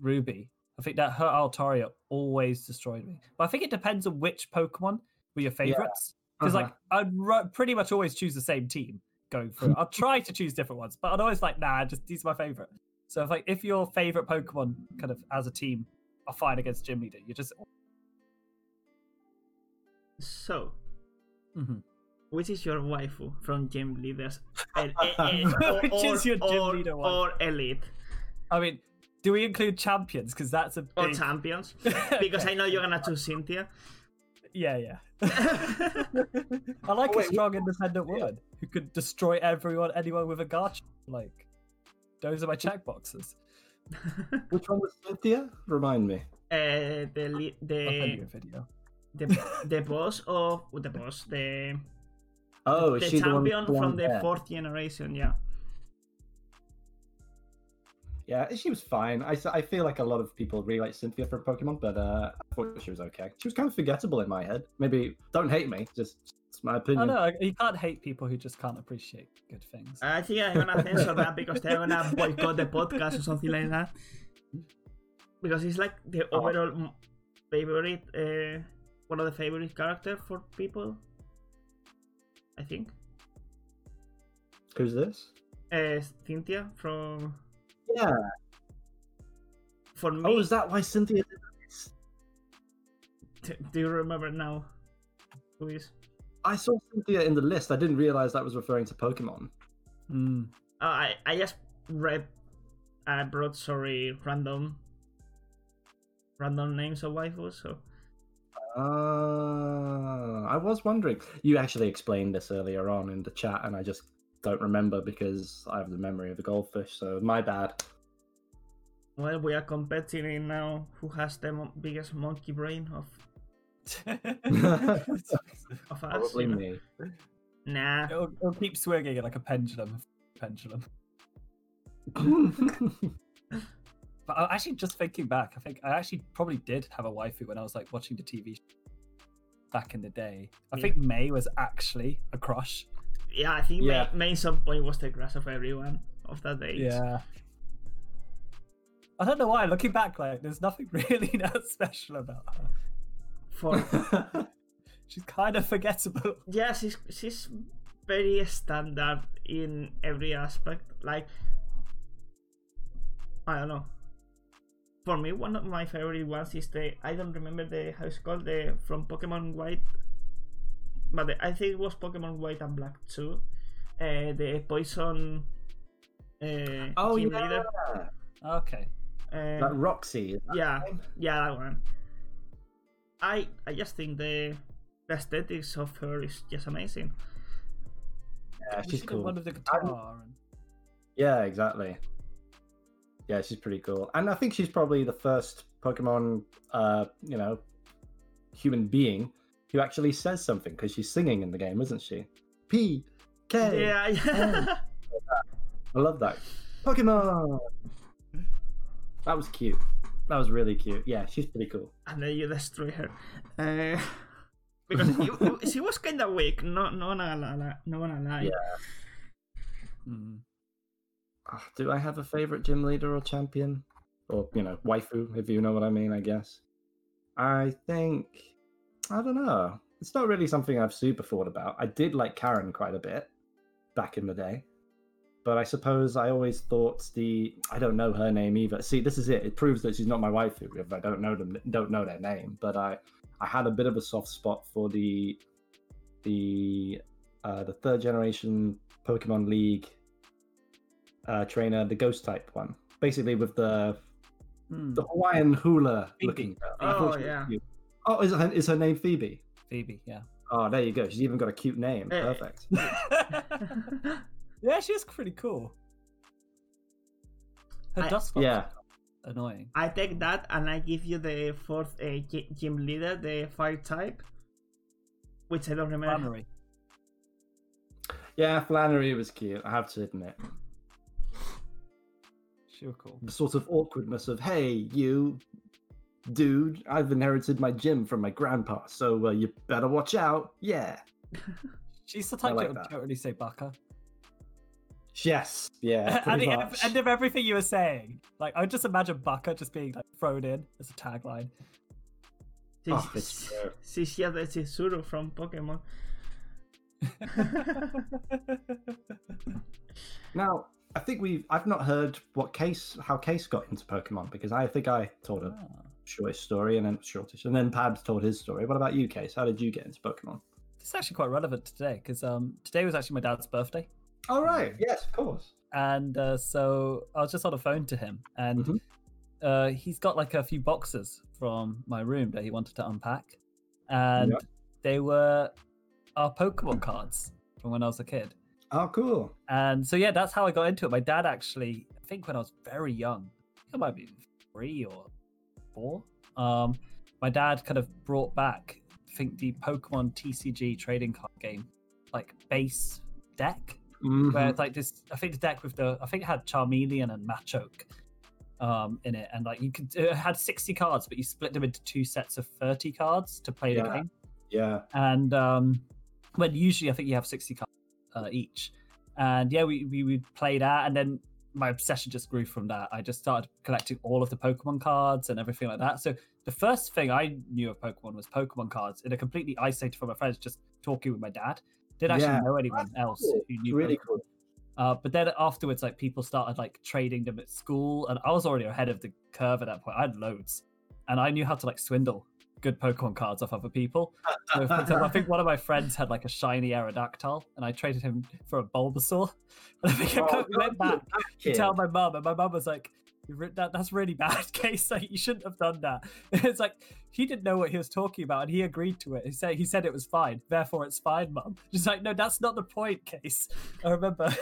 Ruby. I think that her Altaria always destroyed me. But I think it depends on which Pokemon were your favorites. Because Uh-huh. like I'd ru- pretty much always choose the same team going through. I'll try to choose different ones, but I'd always like nah, just these are my favorite. So if like if your favorite Pokemon kind of as a team are fine against gym leader, you're just So, Mhm. which is your waifu from gym leaders? El- or, Which is your gym or- leader waifu? or elite I mean, do we include champions? Because that's a or champions? Because I know you're gonna choose Cynthia. yeah, yeah. I like Oh, a wait, strong independent woman who could destroy everyone, anyone with a Garchomp. Like, those are my checkboxes. Which one was Cynthia? Remind me. Uh, the li- I'll send you the a video. The the boss of the boss the Oh, the is she the one with champion from the hair? fourth generation. Yeah. Yeah, she was fine. I, I feel like a lot of people really like Cynthia for Pokemon, but uh, I thought she was okay. She was kind of forgettable in my head. Maybe don't hate me, just it's my opinion. I opinion. know you can't hate people who just can't appreciate good things. I think I'm gonna censor that because they're gonna boycott the podcast or something like that. Because it's like the Oh. overall m- favorite, uh, one of the favorite character for people. I think. Who's this? Uh, Cynthia from. Yeah. For me, Oh, is that why Cynthia did this? t- do you remember now? Who is? I saw Cynthia in the list. I didn't realize that was referring to Pokemon. Mm. Uh, I I just read. I brought sorry random. Random names of waifus, so Uh, I was wondering. You actually explained this earlier on in the chat, and I just don't remember because I have the memory of the goldfish. So my bad. well we are competing now. Who has the mo- biggest monkey brain of of us? Probably you know? me. Nah. it'll, it'll keep swinging it like a pendulum. Pendulum. But I actually just thinking back, I think I actually probably did have a waifu when I was like watching the TV back in the day. I Yeah. think May was actually a crush. Yeah, I think Yeah. main, main some point was the grass of everyone of that age. Yeah. I don't know why. Looking back, like there's nothing really that special about her. For She's kind of forgettable. yeah, she's she's very standard in every aspect. Like I don't know. For me, one of my favorite ones is the I don't remember the how it's called the from Pokemon White, but the, I think it was Pokemon White and Black too. Uh, the poison. Uh, Oh gym yeah, leader. Okay. Uh, like Roxie. is that yeah, her name? yeah, that one. I I just think the the aesthetics of her is just amazing. yeah, she's should cool. One of the guitar. And... Yeah, exactly. Yeah, she's pretty cool, and I think she's probably the first Pokemon, uh, you know, human being who actually says something because she's singing in the game, isn't she? P K. Yeah, yeah. I love that. Pokemon. That was cute. That was really cute. Yeah, she's pretty cool. and then you destroy her. Uh, because you, you- she was kind of weak. No, no, no, no, no, no, gonna lie. Yeah. Mm. Ah, Do I have a favorite gym leader or champion? Or, you know, waifu, if you know what I mean, I guess. I think. I don't know. It's not really something I've super thought about. I did like Karen quite a bit back in the day. But I suppose I always thought the. I don't know her name either. See, this is it. It proves that she's not my waifu if I don't know them, don't know their name. But I, I had a bit of a soft spot for the, the, uh, the third generation Pokemon League uh, trainer, the ghost type one, basically with the Hmm. the Hawaiian hula Phoebe. looking. girl. Oh, thought she was yeah. cute. Oh, is her, is her name Phoebe? Phoebe, yeah. Oh, there you go. She's even got a cute name. Eh. Perfect. yeah, she's pretty cool. Her I- dust Yeah. annoying. I take that and I give you the fourth uh, gym leader, the fire type, which I don't remember. Flannery. Yeah, Flannery was cute. I have to admit. She was cool. The sort of awkwardness of, hey, you, dude, I've inherited my gym from my grandpa, so uh, you better watch out. Yeah. She's the type like that that. don't really say baka. Yes. Yeah. At Pretty the end, much. end of everything you were saying, like I would just imagine baka just being like thrown in as a tagline. She's, Oh, it's true. she's yeah, the Chizuru from Pokemon. Now, I think we've. I've not heard what case, how Case got into Pokemon because I think I told a Ah. shortish story and then shortish, and then Pabs told his story. What about you, Case? How did you get into Pokemon? This is actually quite relevant today because um today was actually my dad's birthday, All right. Yes, of course. and uh, so I was just on the phone to him, and Mhm. uh, he's got like a few boxes from my room that he wanted to unpack, and Yeah. they were our Pokemon cards from when I was a kid. Oh, cool. And so yeah, that's how I got into it. My dad actually, I think when I was very young, I think I might be three or four. Um, my dad kind of brought back, I think the Pokemon TCG trading card game, like base deck, where Mhm. it's like this. I think the deck with the, I think it had Charmeleon and Machoke, um, in it, and like you could, it had sixty cards, but you split them into two sets of thirty cards to play the Yeah. game Yeah. and um when usually i think you have 60 cards uh, each and yeah we, we we played that and then my obsession just grew from that i just started collecting all of the pokemon cards and everything like that so the first thing i knew of pokemon was pokemon cards in a completely isolated from my friends just talking with my dad didn't actually Yeah. know anyone else cool. who knew really Pokemon. cool. Uh, but then afterwards, like people started like trading them at school, and I was already ahead of the curve at that point. I had loads, and I knew how to like swindle good Pokemon cards off other people. So, for example, I think one of my friends had like a shiny Aerodactyl, and I traded him for a Bulbasaur. And I think I Oh, got- went back to tell my mum, and my mum was like, that, "That's really bad, case. Like you shouldn't have done that." It's like he didn't know what he was talking about, and he agreed to it. He said he said it was fine, therefore it's fine, mum. Just like, no, that's not the point, case. I remember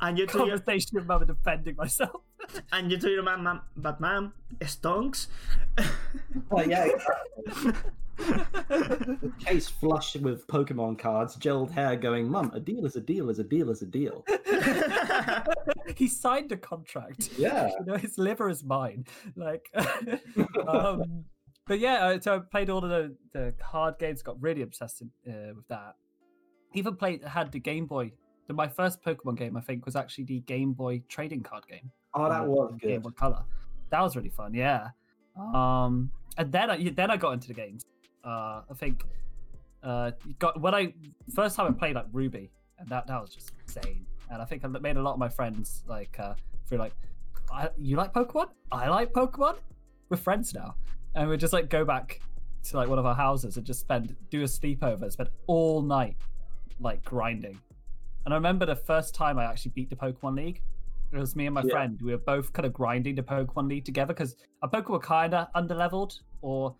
and you told your conversation with mum and defending myself. and you told your mom, mom but mom, stonks. Well, yeah. exactly. Case flush with Pokemon cards, gelled hair, going, "Mum, a deal is a deal is a deal is a deal." he signed a contract. Yeah. you know his liver is mine like um but yeah uh, so i played all of the the card games got really obsessed uh, with that even played had the game boy the, my first pokemon game i think was actually the game boy trading card game Oh, that uh, was game good. boy color that was really fun yeah um and then i then i got into the games uh i think uh got when i first time i played like ruby and that that was just insane and i think i made a lot of my friends like uh through like I, you like Pokemon? I like Pokemon. We're friends now, and we just like go back to like one of our houses and just spend do a sleepover, spend all night like grinding. And I remember the first time I actually beat the Pokemon League. It was me and my Yeah. friend. We were both kind of grinding the Pokemon League together because our Pokemon were kind of underleveled, or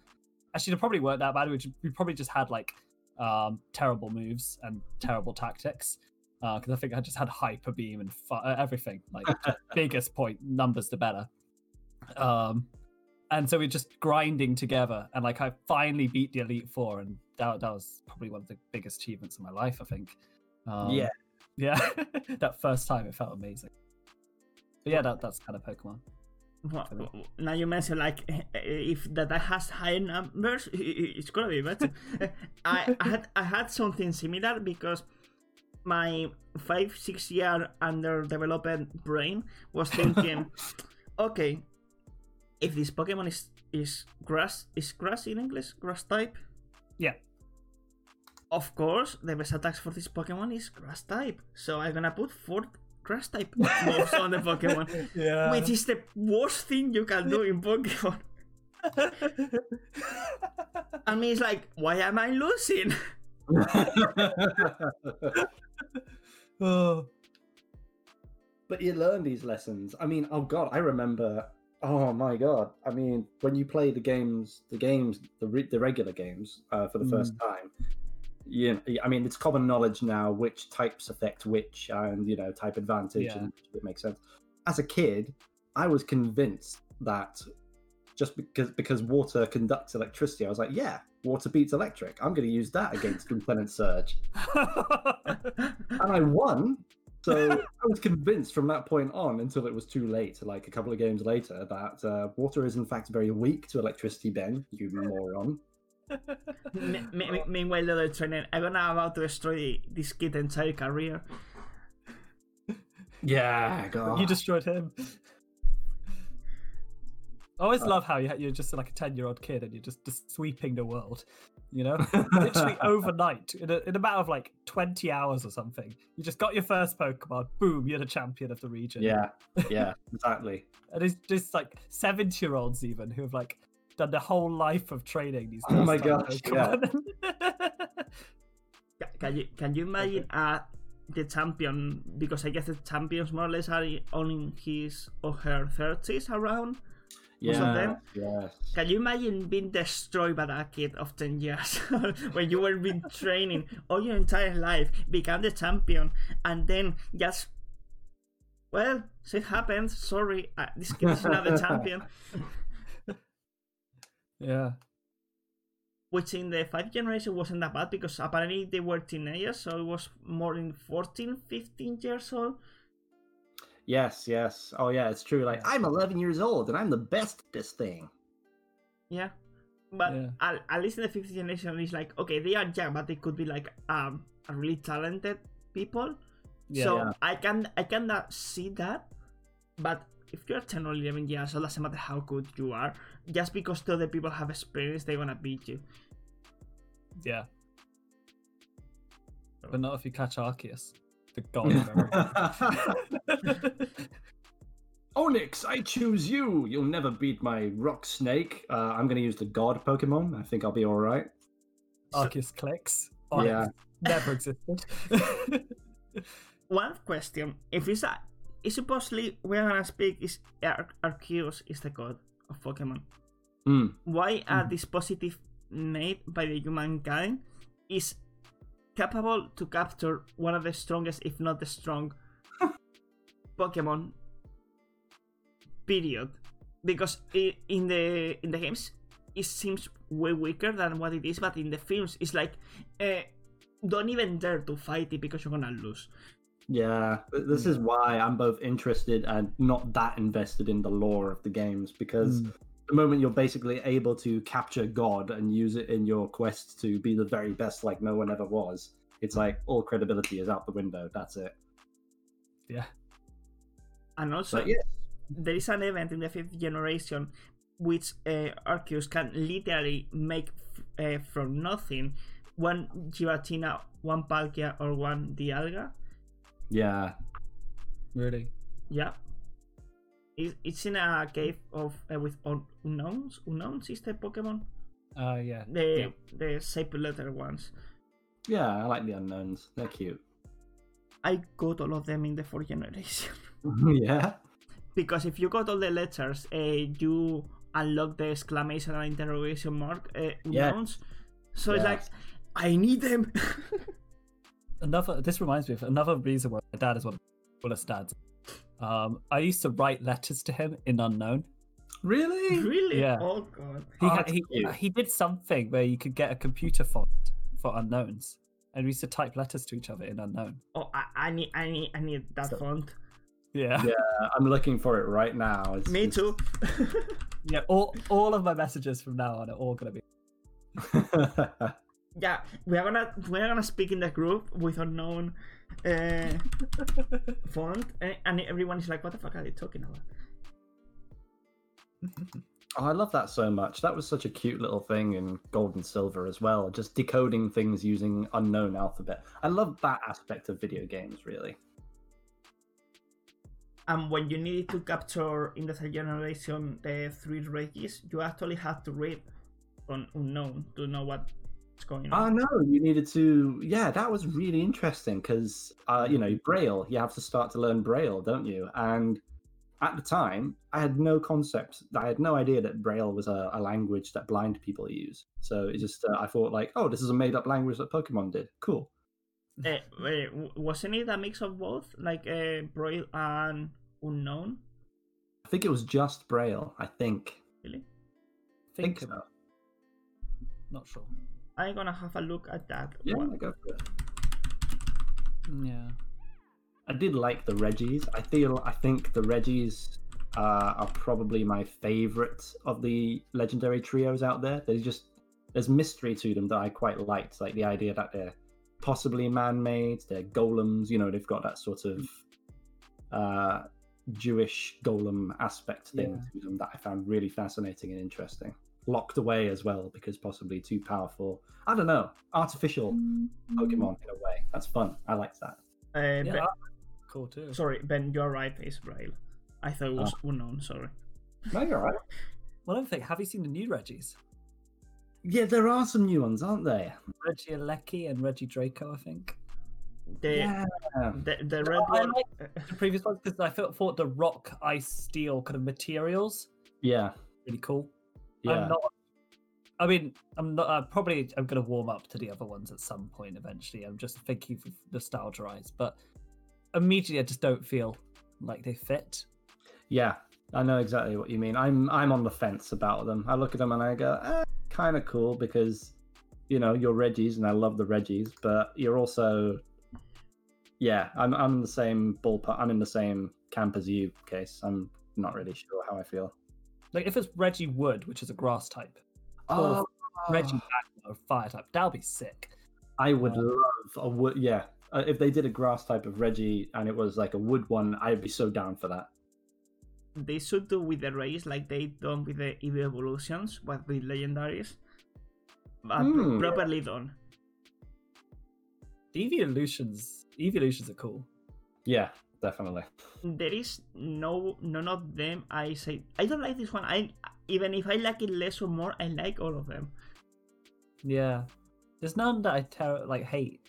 actually they probably weren't that bad. We, ju- we probably just had like um, terrible moves and terrible tactics. Because I think I just had hyper beam and fu- uh, everything. Like biggest point, numbers the better. Um, and so we're just grinding together, and like I finally beat the Elite Four, and that, that was probably one of the biggest achievements of my life. I think. Um, Yeah. yeah. that first time, it felt amazing. But yeah, that, that's kind of Pokemon. Well, now you mentioned like if that has higher numbers, it's gonna be better. I, I had I had something similar because my five six year underdeveloped brain was thinking, okay, if this Pokemon is is grass is grass in English grass type, Yeah. of course the best attacks for this Pokemon is grass type. So I'm gonna put four grass type moves on the Pokemon Yeah. which is the worst thing you can do in Pokemon. I mean, it's like, why am I losing? oh. but you learn these lessons. I mean, oh god, I remember. Oh my god! I mean, when you play the games, the games, the re- the regular games uh, for the first time, you I mean, it's common knowledge now which types affect which, and you know, type advantage, Yeah. and it makes sense. As a kid, I was convinced that just because because water conducts electricity, I was like, yeah, water beats electric. I'm going to use that against Lieutenant Surge, and I won. So I was convinced from that point on until it was too late, like a couple of games later, that uh, water is in fact very weak to electricity. Ben, you moron. Me- me- me- meanwhile, the other trainer, I'm gonna about to destroy this kid's entire career. Yeah, God. you destroyed him. I Uh, always love how you- you're just like a 10 year old kid and you're just, just sweeping the world, you know? Literally overnight, in a, in a matter of like 20 hours or something. You just got your first Pokemon, boom, you're the champion of the region. Yeah, yeah, exactly. And it's just like 70 year olds, even, who have like done the whole life of training these Oh my first gosh, Pokemon. Ca- Can you can you imagine uh, the champion? Because I guess the champions more or less are on in his or her thirties around. Most of Yeah, them? yes. Can you imagine being destroyed by that kid of 10 years when you were been training all your entire life, become the champion, and then just, well, shit happens. Sorry, uh, this kid is not the champion. yeah. Which in the 5th generation wasn't that bad because apparently they were teenagers, so it was more in 14, 15 years old. Yes, yes. Oh, yeah, it's true. Like, I'm 11 years old and I'm the best at this thing. Yeah. But Yeah. At, at least in the 5th generation, it's like, okay, they are young, but they could be like um, really talented people. Yeah. so Yeah. I can I can uh, see that, but if you're 10 or 11 years old, doesn't matter how good you are, just because the other people have experience, they're gonna beat you. Yeah. But not if you catch Arceus, the god of everything. Onix, I choose you. You'll never beat my rock snake. Uh, I'm going to use the god Pokemon. I think I'll be all right. Arceus clicks. Onix Yeah. Never existed. One question: If it's a, is supposedly we're gonna speak is Ar- Arceus is the god of Pokemon. Hmm. Why are this positive made by the humankind is capable to capture one of the strongest, if not the strong, Pokemon. Period. Because i in the in the games, it seems way weaker than what it is, but in the films, it's like, uh, don't even dare to fight it because you're gonna lose. Yeah, this is why I'm both interested and not that invested in the lore of the games because Mm. the moment you're basically able to capture God and use it in your quest to be the very best like no one ever was, it's like all credibility is out the window. That's it. yeah. And also, But yes, there is an event in the fifth generation which uh, Arceus can literally make f- uh, from nothing one Giratina, one Palkia, or one Dialga. Yeah, Really. Yeah. It, it's in a cave of uh, with un- unknowns. Unknowns is the Pokemon. Uh, yeah. The yeah. the shape letter ones. Yeah, I like the unknowns. They're cute. I got all of them in the fourth generation yeah. because if you got all the letters, uh, you unlock the exclamation and interrogation mark uh, Yeah. unknowns. So it's like I need them. Another. This reminds me of another reason why my dad is one of the coolest dads. Um, I used to write letters to him in unknown. Really? really? Yeah. Oh god. He Oh, ha- he, he did something where you could get a computer font for unknowns, and we used to type letters to each other in unknown. Oh, I, I need, I need, I need that So- font. Yeah. Yeah, I'm looking for it right now. It's, Me it's- too. Yeah. All all of my messages from now on are all gonna be. yeah, we are gonna we're gonna speak in the group with unknown uh, font, and, and everyone is like, "What the fuck are they talking about?" Oh, I love that so much. That was such a cute little thing in Gold and Silver as well. Just decoding things using unknown alphabet. I love that aspect of video games, really. And when you needed to capture in the third generation the three Regis, you actually had to read on unknown to know what's going Oh on. no, you needed to. Yeah, that was really interesting because uh, you know Braille. You have to start to learn Braille, don't you? And at the time, I had no concept. I had no idea that Braille was a, a language that blind people use. So it just uh, I thought like, oh, this is a made up language that Pokemon did. Cool. Uh, wasn't it a mix of both, like uh, Braille and unknown? I think it was just Braille. I think. Really? Think Think so. Not sure. I'm gonna have a look at that. Yeah, one. go for it. Yeah. I did like the Regis. I feel I think the Regis uh, are probably my favorite of the legendary trios out there. There's just there's mystery to them that I quite liked, like the idea that they're possibly man-made. They're golems. You know, they've got that sort of uh, Jewish golem aspect thing to them that I found really fascinating and interesting. Locked away as well because possibly too powerful. I don't know. Artificial Pokemon in a way. That's fun. I liked that. Uh, Yeah. Ben- Cool too. sorry, Ben, you're right. It's Braille. I thought it was unknown. Sorry. No, you're right. One other thing, have you seen the new Regis? Yeah, there are some new ones, aren't there? Regieleki and Regidrago, I think. The Yeah. the, the red I one. like The previous ones because I felt, thought the rock, ice, steel kind of materials Yeah. really cool. Yeah. I'm not. I mean, I'm not. Uh, probably, I'm going to warm up to the other ones at some point eventually. I'm just thinking with nostalgia eyes, but immediately I just don't feel like they fit. Yeah. I know exactly what you mean. I'm I'm on the fence about them. I look at them and I go, eh, kind of cool because, you know, you're Regis and I love the Regis, but you're also, yeah, I'm I'm in the same ballpark. I'm in the same camp as you, Case. I'm not really sure how I feel. Like if it's Regi Wood, which is a grass type, Oh, Regi Magma, a fire type, that would be sick. I would Uh, love a wood. Yeah, uh, if they did a grass type of Regi and it was like a wood one, I'd be so down for that. They should do with the race like they done with the Eevee evolutions, but with legendaries. But Hmm. properly done. Evolutions, evolutions are cool. Yeah, definitely. There is no none of them. I say I don't like this one. I even if I like it less or more, I like all of them. Yeah, there's none that I ter- like hate.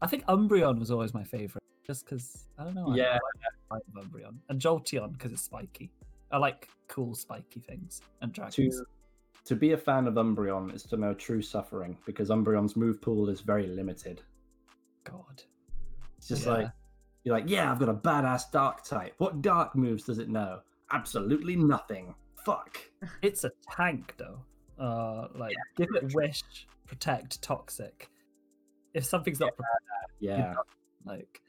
I think Umbreon was always my favorite, just because I don't know. I Yeah. like the vibe Umbreon and Jolteon because it's spiky. I like cool spiky things and dragons. to to be a fan of Umbreon is to know true suffering because Umbreon's move pool is very limited. God, It's just Yeah. like you're like, yeah, I've got a badass dark type. What dark moves does it know? Absolutely nothing. Fuck. it's a tank though. Uh, like give it wish, protect, toxic. If something's not Yeah. like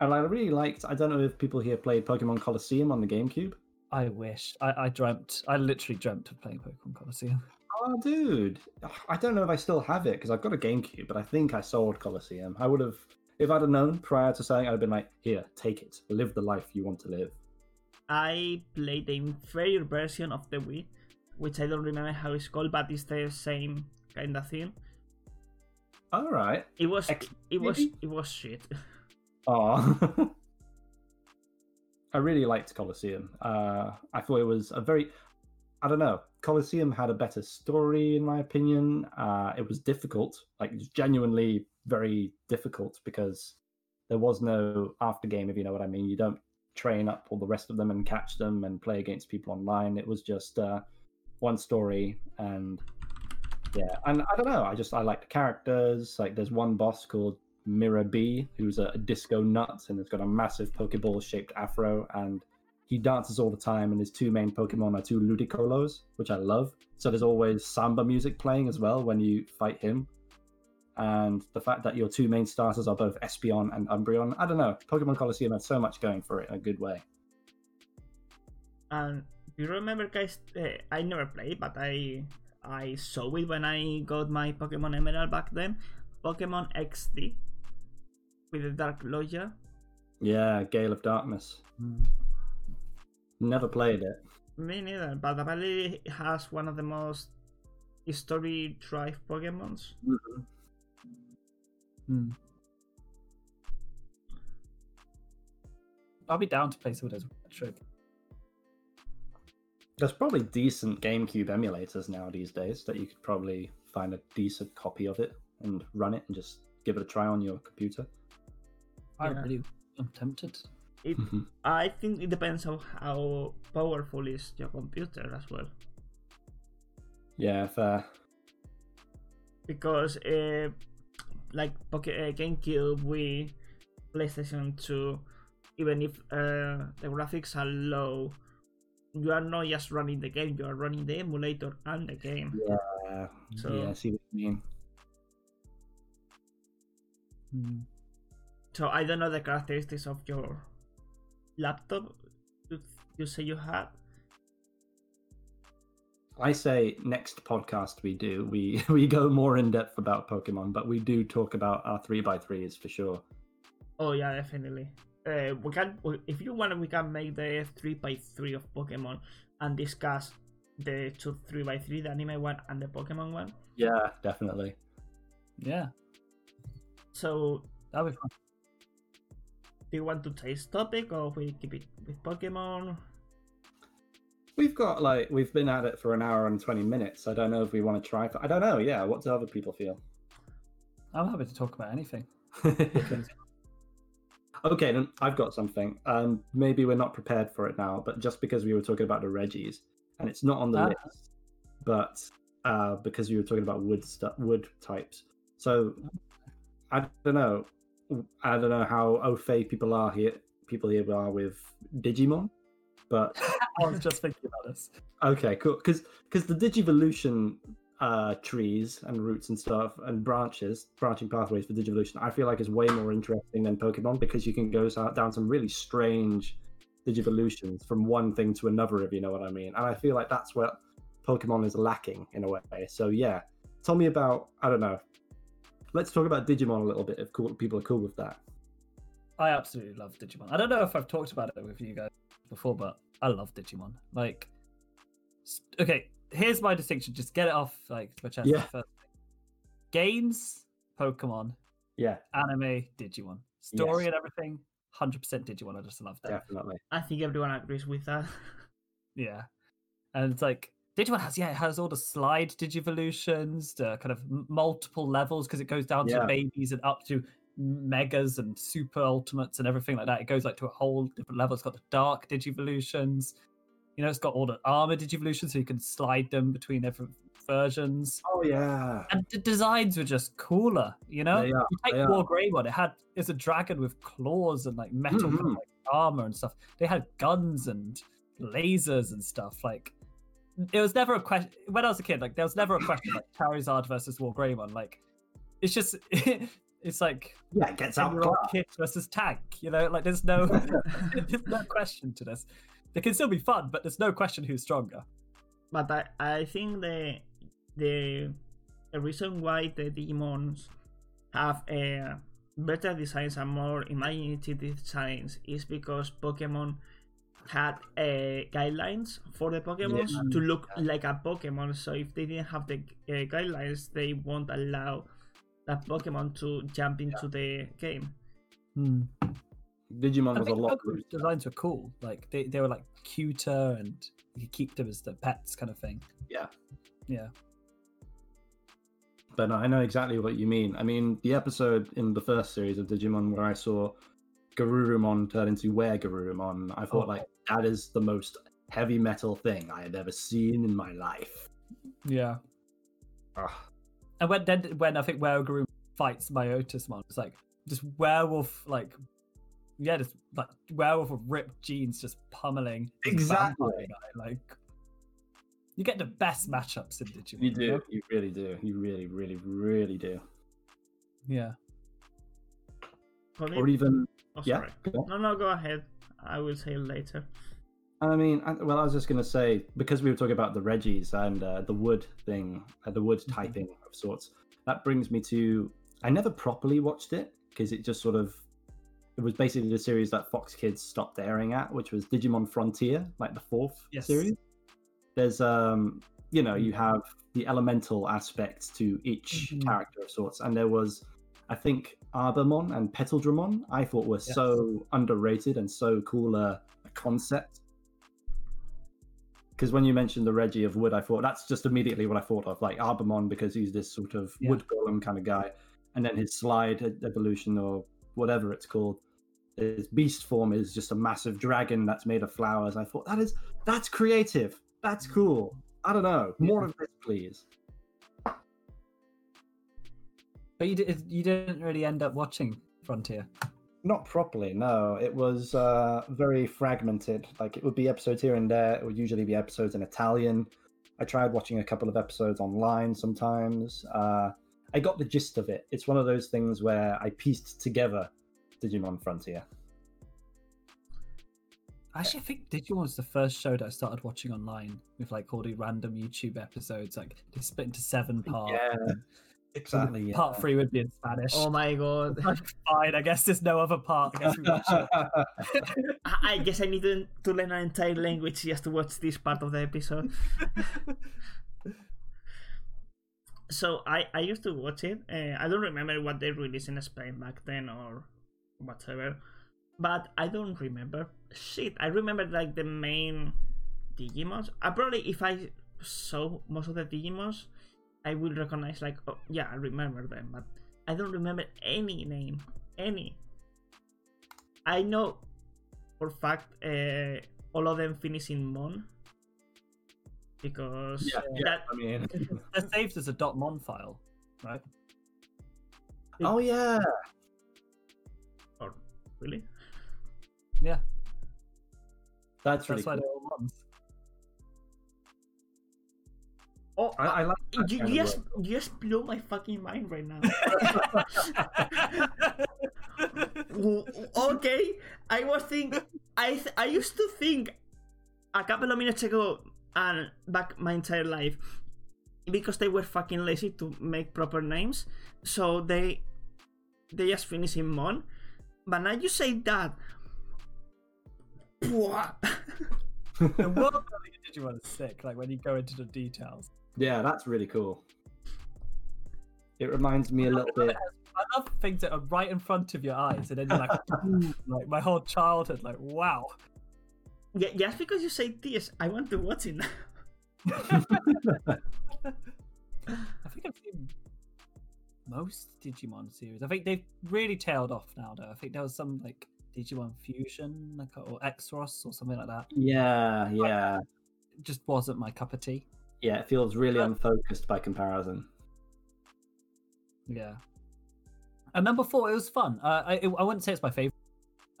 And I really liked I don't know if people here played Pokemon Colosseum on the GameCube. I wish. I, I dreamt. I literally dreamt of playing Pokemon Colosseum. Oh dude. I don't know if I still have it because I've got a GameCube, but I think I sold Colosseum. I would have if I'd have known prior to selling, I'd have been like, here, take it. Live the life you want to live. I played the inferior version of the Wii, which I don't remember how it's called, but it's the same kind of thing. Alright. It was X, it was it was shit. Oh. I really liked Colosseum. Uh, I thought it was a very, I don't know, Colosseum had a better story in my opinion. Uh, it was difficult, like it was genuinely very difficult because there was no after game, if you know what I mean. You don't train up all the rest of them and catch them and play against people online. It was just uh, one story and yeah, and I don't know. I just I like the characters. Like there's one boss called Miror B, who's a, disco nut and has got a massive Pokeball shaped afro, and he dances all the time. And his two main Pokemon are two Ludicolo's, which I love. So there's always samba music playing as well when you fight him. And the fact that your two main starters are both Espeon and Umbreon, I don't know. Pokemon Colosseum had so much going for it in a good way. And do you remember, guys? Uh, I never played, but I I saw it when I got my Pokemon Emerald back then. Pokemon XD with the Dark Lugia. Yeah, Gale of Darkness. Mm. Never played it. Me neither, but apparently it has one of the most story drive Pokemons. Mm-hmm. Mm. I'll be down to play some of those retro. There's probably decent GameCube emulators now these days that you could probably find a decent copy of it and run it and just give it a try on your computer. I Yeah. really am tempted. It, I think it depends on how powerful is your computer as well. yeah, fair. because uh, like Poke- uh, GameCube, Wii, PlayStation 2, even if uh, the graphics are low, you are not just running the game; you are running the emulator and the game. Yeah, So- yeah, I see what you mean. Mm. So I don't know the characteristics of your laptop. You, you say you had. I say next podcast we do, we we go more in depth about Pokemon, but we do talk about our three by threes for sure. Oh yeah, definitely. Uh, we can, if you want, we can make the three by three of Pokemon and discuss the two three by three, the anime one and the Pokemon one. Yeah, definitely. Yeah, So that'll be fun. Do you want to change topic or we keep it with Pokemon? We've got like we've been at it for an hour and twenty minutes. I don't know if we want to try. I don't know. Yeah, what do other people feel? I'm happy to talk about anything. okay, then I've got something. Um, maybe we're not prepared for it now, but just because we were talking about the Regis, and it's not on the Ah. list, but uh, because we were talking about wood stu- wood types. So I don't know. I don't know how au fait people are here. People here are with Digimon, but I was just thinking about this. Okay, cool. Because because the Digivolution uh, trees and roots and stuff and branches, branching pathways for Digivolution, I feel like is way more interesting than Pokemon because you can go down some really strange Digivolutions from one thing to another, if you know what I mean. And I feel like that's what Pokemon is lacking in a way. So yeah, tell me about I don't know. Let's talk about Digimon a little bit if cool, people are cool with that. I absolutely love Digimon. I don't know if I've talked about it with you guys before, but I love Digimon. Like, okay, here's my distinction. Just get it off like my chest. Yeah. first. Games, Pokemon, Yeah, anime, Digimon, story Yes. and everything. Hundred percent Digimon. I just love that. definitely. I think everyone agrees with that. Yeah, and it's like Digimon has yeah it has all the slide Digivolutions, the kind of multiple levels because it goes down Yeah. to babies and up to megas and super ultimates and everything like that. It goes like to a whole different level. It's got the dark Digivolutions. You know, it's got all the armor Digivolutions, so you can slide them between different versions. Oh yeah. And the designs were just cooler, you know. Are, you take they War. Grey one; it had it's a dragon with claws and like metal Mhm. like, armor and stuff. They had guns and lasers and stuff. Like it was never a question when I was a kid. Like there was never a question like Charizard versus WarGreymon. Like it's just it's like Yeah, it gets out. ten-year-old kid versus tank. You know, like there's no there's no question to this. They can still be fun, but there's no question who's stronger. but I, I think the the the reason why the demons have a better designs and more imaginative designs is because Pokemon had uh, guidelines for the Pokemons Yeah. to look like a Pokemon. So if they didn't have the uh, guidelines, they won't allow that Pokemon to jump into the game. Hmm. Digimon I was a lot. the looser. designs were cool. Like they, they were like cuter and you could keep them as the pets kind of thing. Yeah. Yeah. But no, I know exactly what you mean. I mean, the episode in the first series of Digimon where I saw Garurumon turn into WereGarurumon, I thought Oh. like that is the most heavy metal thing I had ever seen in my life. Yeah. Ugh. And when then when I think Werewolf fights Myotismon, it's like just werewolf like yeah, just like werewolf with ripped jeans just pummeling Exactly. guy. Like you get the best matchups in Digimon. You know? do, you really do, you really, really, really do. Yeah. Probably- Or even, oh, yeah. sorry. go. No, no, go ahead. I will say later. I mean, I, well, I was just gonna say because we were talking about the Regis and uh, the wood thing, uh, the wood typing of sorts. That brings me to I never properly watched it because it just sort of it was basically the series that Fox Kids stopped airing at, which was Digimon Frontier, like the fourth Yes. series. There's um, you know, you have the elemental aspects to each Mhm. character of sorts, and there was, I think, Arbormon and Petaldramon. I thought were Yes. so underrated and so cool a, a concept because when you mentioned the Regi of wood, I thought that's just immediately what I thought of, like Arbormon, because he's this sort of Yeah. wood golem kind of guy, and then his slide evolution or whatever it's called, his beast form is just a massive dragon that's made of flowers. I thought that is that's creative, that's mm. cool. I don't know, more of this, please. But you did, you didn't really end up watching Frontier. Not properly, no. It was uh, very fragmented. Like it would be episodes here and there. It would usually be episodes in Italian. I tried watching a couple of episodes online sometimes. Uh, I got the gist of it. It's one of those things where I pieced together Digimon Frontier. Actually, I think Digimon was the first show that I started watching online with like all the random YouTube episodes. Like they split into seven parts. Yeah, exactly. yeah. Part three would be in Spanish. Oh my god. Fine, I guess there's no other part. I guess we watch it. I I guess I need to, to learn an entire language just to watch this part of the episode. so I, I used to watch it. Uh, I don't remember what they released in Spain back then or whatever. But I don't remember shit. I remember like the main Digimons. I probably if I saw most of the Digimons, I will recognize like oh yeah I remember them, but I don't remember any name, any. I know for fact uh, all of them finish in Mon because yeah, yeah. that I mean, They're saved as a .mon file, right? oh yeah. or really Yeah, That's really that's why cool. Oh I, I like you, you just you just blew my fucking mind right now. Okay, I was think I th- I used to think a couple of minutes ago and back my entire life because they were fucking lazy to make proper names, so they they just finish in Mon. But now you say that. What? The world Digimon is sick. Like when you go into the details. Yeah, that's really cool. It reminds me a little bit. I love things that are right in front of your eyes, and then you're like, hmm, like my whole childhood, like wow. yeah, just because you say this, I want to watch it now. I think I've seen most Digimon series. I think they've really tailed off now, though. I think there was some like Digimon Fusion, like or Exros or something like that. Yeah, yeah, It just wasn't my cup of tea. Yeah. It feels really unfocused by comparison. Yeah. And number four, it was fun. Uh, I I wouldn't say it's my favorite,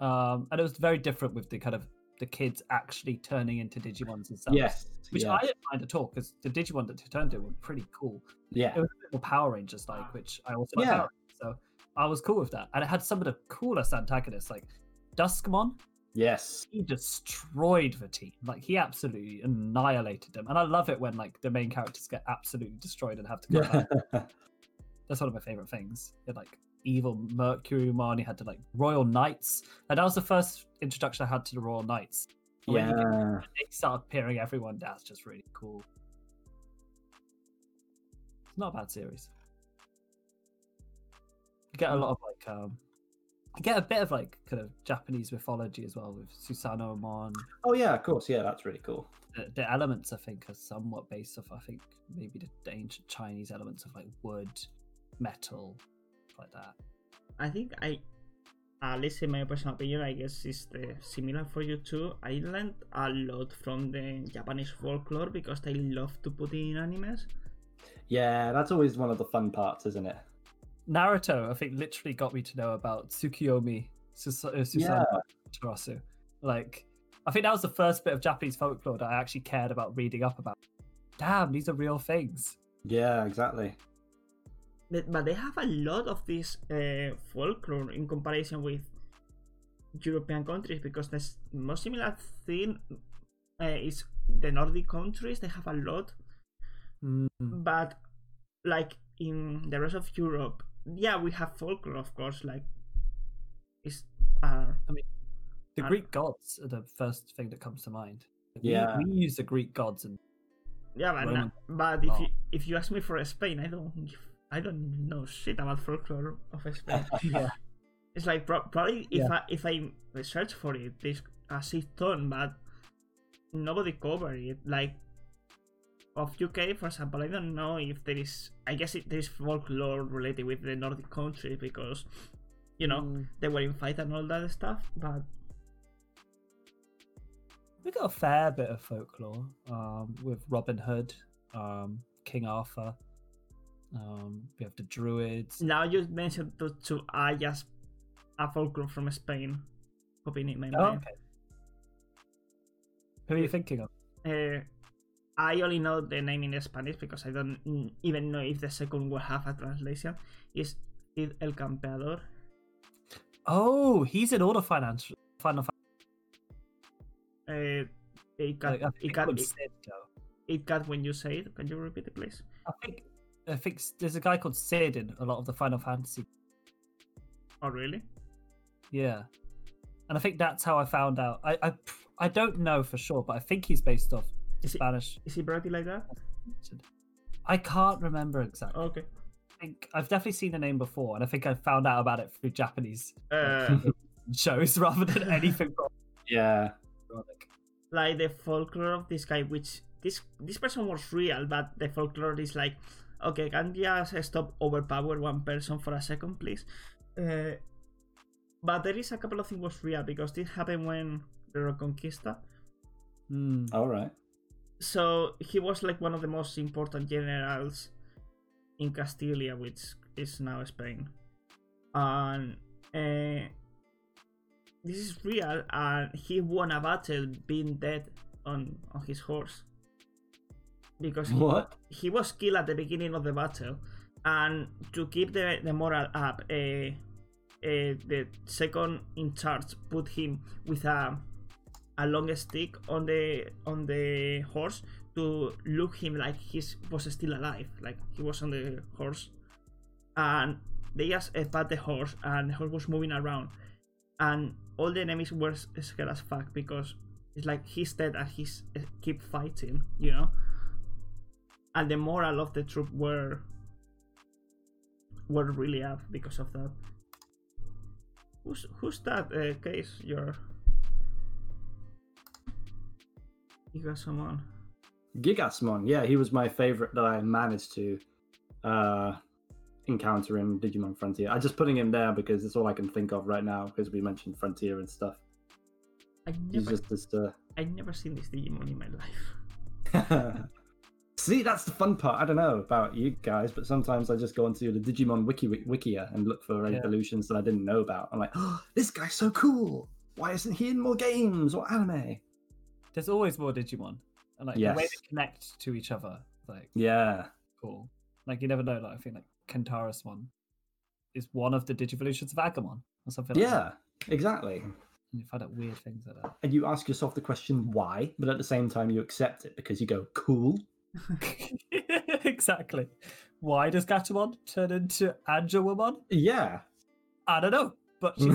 um, and it was very different with the kind of the kids actually turning into Digimons themselves. Yes, Which yeah, I didn't mind at all because the Digimon that turned into were pretty cool. yeah. It was a bit more Power Rangers like, which I also like Yeah. So I was cool with that. And it had some of the coolest antagonists, like Duskmon. Yes. He destroyed the team. Like he absolutely annihilated them. And I love it when like the main characters get absolutely destroyed and have to go back. That's one of my favorite things. Had like evil Mercurymon. He had to like Royal Knights, and that was the first introduction I had to the Royal Knights. And when yeah. they start appearing everyone. That's just really cool. It's not a bad series. You get a lot of like um, get a bit of like kind of Japanese mythology as well with Susanoo-mon. Oh yeah, of course. Yeah, that's really cool. The, the elements I think are somewhat based off I think maybe the, the ancient Chinese elements of like wood, metal, like that. I think I, at least in my personal opinion, I guess it's the similar for you too. I learned a lot from the Japanese folklore because they love to put in animes. Yeah, that's always one of the fun parts, isn't it? Naruto, I think, literally got me to know about Tsukiyomi Sus- uh, Susanoo Terasu. Like, I think that was the first bit of Japanese folklore that I actually cared about reading up about. Damn, these are real things. Yeah, exactly. But, but they have a lot of this uh, folklore in comparison with European countries because the most similar thing uh, is the Nordic countries. They have a lot, Mm. but like in the rest of Europe, yeah, we have folklore, of course. Like, is uh, I mean The I- Greek gods are the first thing that comes to mind. Yeah. we, use the Greek gods and Yeah, but, Roman- na- but if Oh. you if you ask me for Spain, I don't give, I don't know shit about folklore of Spain. yeah, it's like pro- probably if Yeah. I if I search for it, there's a shit ton, but nobody cover it. Like of UK, for example, I don't know if there is. I guess it, there is folklore related with the Nordic countries because you know Mm. they were in fight and all that stuff. But we got a fair bit of folklore um, with Robin Hood, um, King Arthur. Um, we have the Druids. now you mentioned to, to I just a folklore from Spain popping in my Oh, mind. okay. Who are you thinking of? Uh, I only know the name in Spanish because I don't even know if the second will have a translation. Is Cid el Campeador? Oh, he's in all the financial Final Uh, it got, Like, it got, it, Cid, though. it got when you say it. Can you repeat it, please? I think I think there's a guy called Cid in a lot of the Final Fantasy. Oh, really? Yeah, and I think that's how I found out. I I, I don't know for sure, but I think he's based off Is it, Spanish. is he pretty like that? I can't remember exactly. Okay. I think I've definitely seen the name before, and I think I found out about it through Japanese Uh, shows rather than anything Yeah. Like the folklore of this guy, which this this person was real, but the folklore is like, okay, can you just stop overpower one person for a second, please? Uh, but there is a couple of things was real because this happened when the Reconquista. Hmm. All right. So he was like one of the most important generals in Castilla, which is now Spain, and uh, this is real. And he won a battle being dead on on his horse because he, What? he was killed at the beginning of the battle, and to keep the, the moral up, uh, uh, the second in charge put him with a a long stick on the on the horse to look him like he was still alive, like he was on the horse, and they just uh, pat the horse, and the horse was moving around, and all the enemies were scared as fuck because it's like he's dead and he's uh, keep fighting, you know and the moral of the troop were were really up because of that. Who's who's that uh, case? Your you got someone. Gigasmon. Yeah, he was my favorite that I managed to uh, encounter in Digimon Frontier. I'm just putting him there because it's all I can think of right now because we mentioned Frontier and stuff. I He's never just just uh, I never seen this Digimon in my life. See, that's the fun part. I don't know about you guys, but sometimes I just go onto the Digimon Wiki Wikia and look for Yeah. evolutions that I didn't know about. I'm like, oh, this guy's so cool. Why isn't he in more games or anime? There's always more Digimon, and like the way they connect to each other, like Yeah, cool. Like you never know. Like I think like Kentaurosmon is one of the Digivolutions of Agumon or something. like that. yeah, exactly. And you find out weird things like that. And you ask yourself the question why, but at the same time you accept it because you go, cool. exactly. Why does Gatomon turn into Angewomon? Yeah. I don't know, but she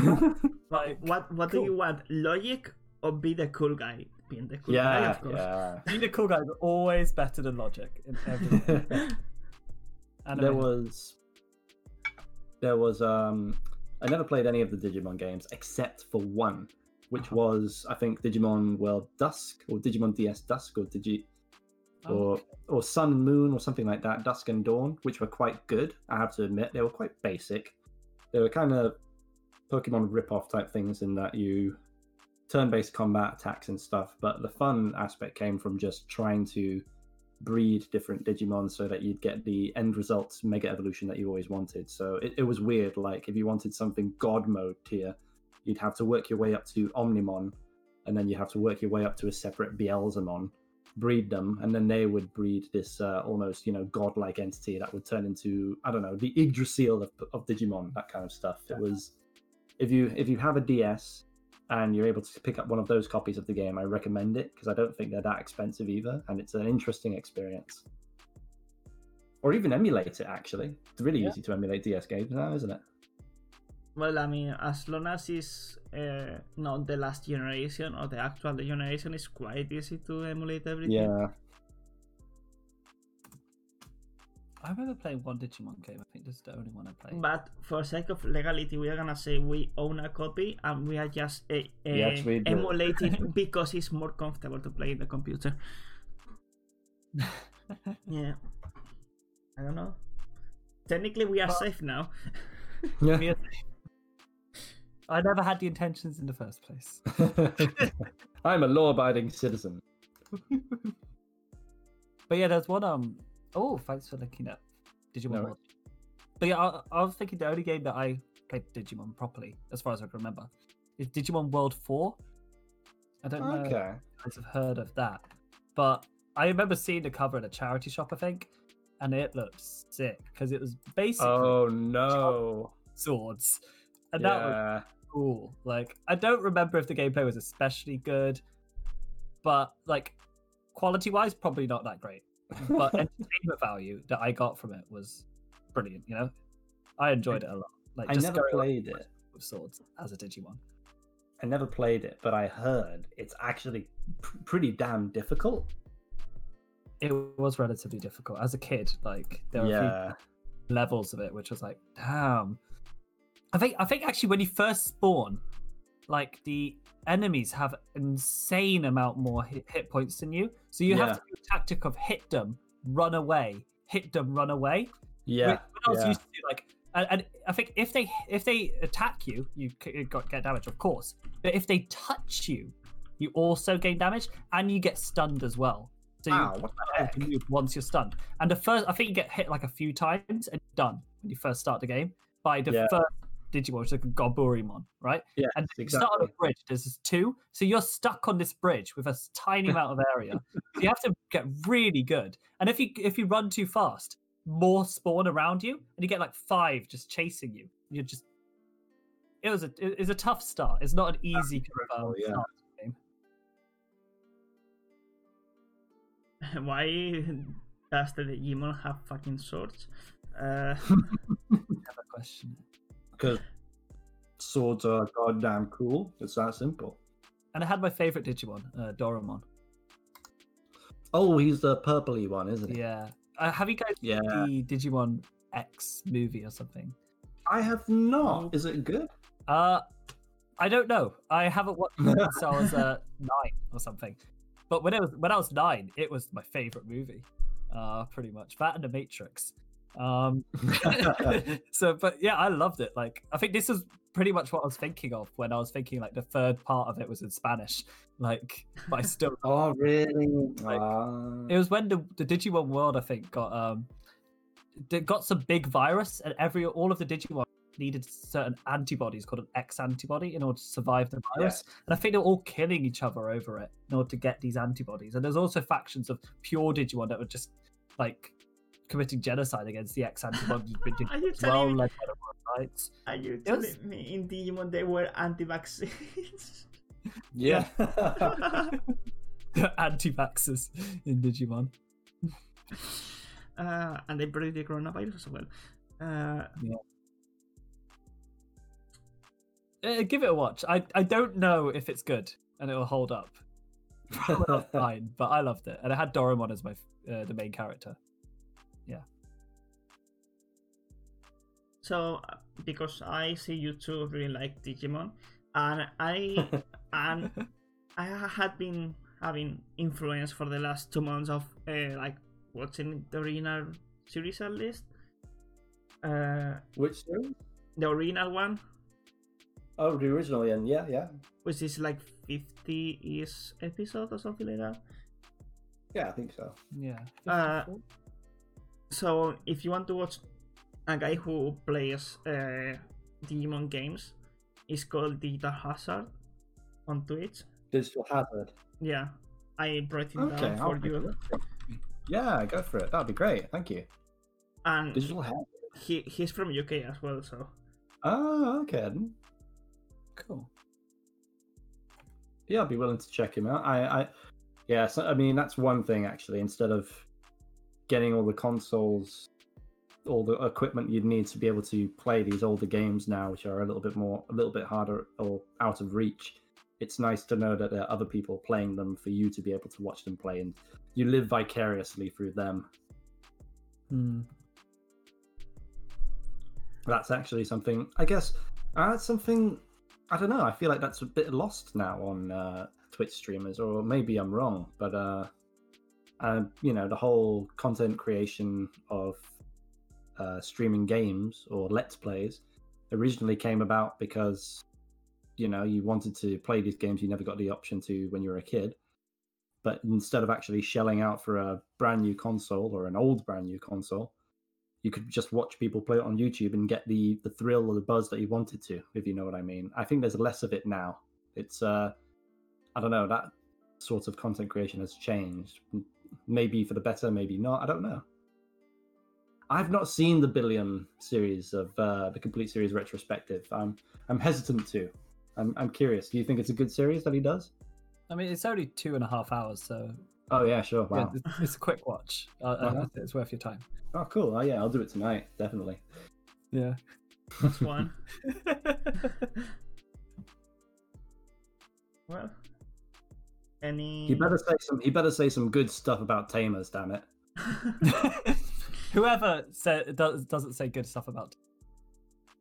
like What what do you want? Logic or be the cool guy? Being the cool guy, yeah, of course. yeah. being a cool guy is always better than logic in everything. there was there was um I never played any of the Digimon games except for one, which Uh-huh. was I think Digimon World Dusk or Digimon DS Dusk or Digi Oh, or or Sun and Moon or something like that, Dusk and Dawn, which were quite good. I have to admit, they were quite basic. They were kind of Pokemon rip-off type things in that you turn-based combat attacks and stuff, but the fun aspect came from just trying to breed different Digimon so that you'd get the end results Mega Evolution that you always wanted. So it, it was weird. Like if you wanted something God mode tier, you'd have to work your way up to Omnimon, and then you have to work your way up to a separate Beelzemon breed them, and then they would breed this uh, almost you know godlike entity that would turn into I don't know the Yggdrasil of, of Digimon, that kind of stuff. It was if you if you have a DS and you're able to pick up one of those copies of the game, I recommend it because I don't think they're that expensive either, and it's an interesting experience. Or even emulate it. Actually, it's really Yeah. easy to emulate DS games now, isn't it? Well, I mean, as long as it's uh, not the last generation or the actual generation, it's quite easy to emulate everything. Yeah. I remember playing one Digimon game. I think this is the only one I played. But for sake of legality, we are gonna say we own a copy and we are just uh, Yes, we emulating because it's more comfortable to play in the computer. Yeah. I don't know. Technically, we are Well- safe now. Yeah. I never had the intentions in the first place. I'm a law-abiding citizen. But yeah, there's one. Um. Oh, thanks for looking up Digimon. No But yeah, I, I was thinking the only game that I played Digimon properly, as far as I can remember, is Digimon World Four. I don't know if you guys have heard of that, but I remember seeing the cover at a charity shop, I think, and it looked sick because it was basically Oh no. swords, and that was Yeah. cool. Like, I don't remember if the gameplay was especially good, but like quality wise, probably not that great. But entertainment value that I got from it was brilliant. You know, I enjoyed it a lot. Like, I just never played it. with swords as a Digimon. I never played it, but I heard it's actually pr- pretty damn difficult. It was relatively difficult as a kid. Like, there were a few Yeah. levels of it, which was like, damn. I think I think actually when you first spawn, like the enemies have insane amount more hit, hit points than you, so you Yeah. have to do a tactic of hit them, run away, hit them, run away. Yeah. When I yeah. used to do, like, and, and I think if they if they attack you, you got get damage, of course. But if they touch you, you also gain damage, and you get stunned as well. So you Wow, what the heck? once you're stunned. And the first, I think you get hit like a few times and done when you first start the game by the Yeah. first Digimon, like a Goburimon, right? Yeah, And you start on a bridge. There's two, so you're stuck on this bridge with a tiny amount of area. so you have to get really good. And if you if you run too fast, more spawn around you, and you get like five just chasing you. You're just. It was a it was a tough start. It's not an easy kind yeah. start game. Why does the Digimon have fucking swords? Uh, Have a question. Because swords are goddamn cool. It's that simple. And I had my favorite Digimon, uh, Dorumon. Oh, he's the purpley one, isn't he? Yeah. Uh, have you guys Yeah. seen the Digimon X movie or something? I have not. Is it good? Uh, I don't know. I haven't watched it since I was uh, nine or something. But when I was when I was nine, it was my favorite movie. Uh, pretty much that and The Matrix. Um, so, but yeah, I loved it. Like, I think this is pretty much what I was thinking of when I was thinking like the third part of it was in Spanish. Like, but I still oh, really? Like, Ah. It was when the, the Digimon world, I think, got um, got some big virus, and every all of the Digimon needed certain antibodies called an X antibody in order to survive the virus. And I think they're all killing each other over it in order to get these antibodies. And there's also factions of pure Digimon that were just like committing genocide against the X antibody Are you well, telling me- led by the Royal Knights. are you It was- me in Digimon they were anti-vaccines? yeah. Anti-vaxxers in Digimon. uh, and they brought the coronavirus as well. Uh, Uh, give it a watch. I, I don't know if it's good and it will hold up. Fine, but I loved it, and I had Dorumon as my uh, the main character. So uh, because I see you two really like Digimon, and I and I had been having influence for the last two months of uh, like watching the original series at least. Uh, Which series? the original one, Oh, the original one. Yeah, yeah, which is like 50 is episode or something like that. yeah. I think so. Yeah. Uh, 54? So if you want to watch a guy who plays uh, Digimon games, it's called Digital Hazard on Twitch. Digital Hazard. Yeah, I brought it Okay, down for you. Yeah, go for it. That'd be great. Thank you. And Digital Hazard. he he's from UK as well, so Oh, okay. Cool. Yeah, I'd be willing to check him out. I, I, yeah. So, I mean, that's one thing actually. Instead of getting all the consoles, all the equipment you'd need to be able to play these older games now, which are a little bit more, a little bit harder or out of reach. It's nice to know that there are other people playing them for you to be able to watch them play, and you live vicariously through them. Hmm. That's actually something. I guess uh, that's something. I don't know. I feel like that's a bit lost now on uh, Twitch streamers, or maybe I'm wrong. But uh, uh, you know, the whole content creation of uh, streaming games or let's plays originally came about because you know you wanted to play these games you never got the option to when you were a kid. But instead of actually shelling out for a brand new console or an old brand new console, you could just watch people play it on YouTube and get the the thrill or the buzz that you wanted to, if you know what I mean. I think there's less of it now. It's uh I don't know, that sort of content creation has changed. M- Maybe for the better, maybe not. I don't know. I've not seen the Billion series of uh, the complete series retrospective. I'm I'm hesitant to. I'm I'm curious. Do you think it's a good series that he does? I mean, it's only two and a half hours, so Oh yeah, sure. Wow. it's, it's a quick watch. Uh, uh, Uh-huh. It's worth your time. Oh cool. Oh yeah, I'll do it tonight. Definitely. Yeah. that's one. well, any He better say some. He better say some good stuff about Tamers. Damn it. Whoever said does, doesn't say good stuff about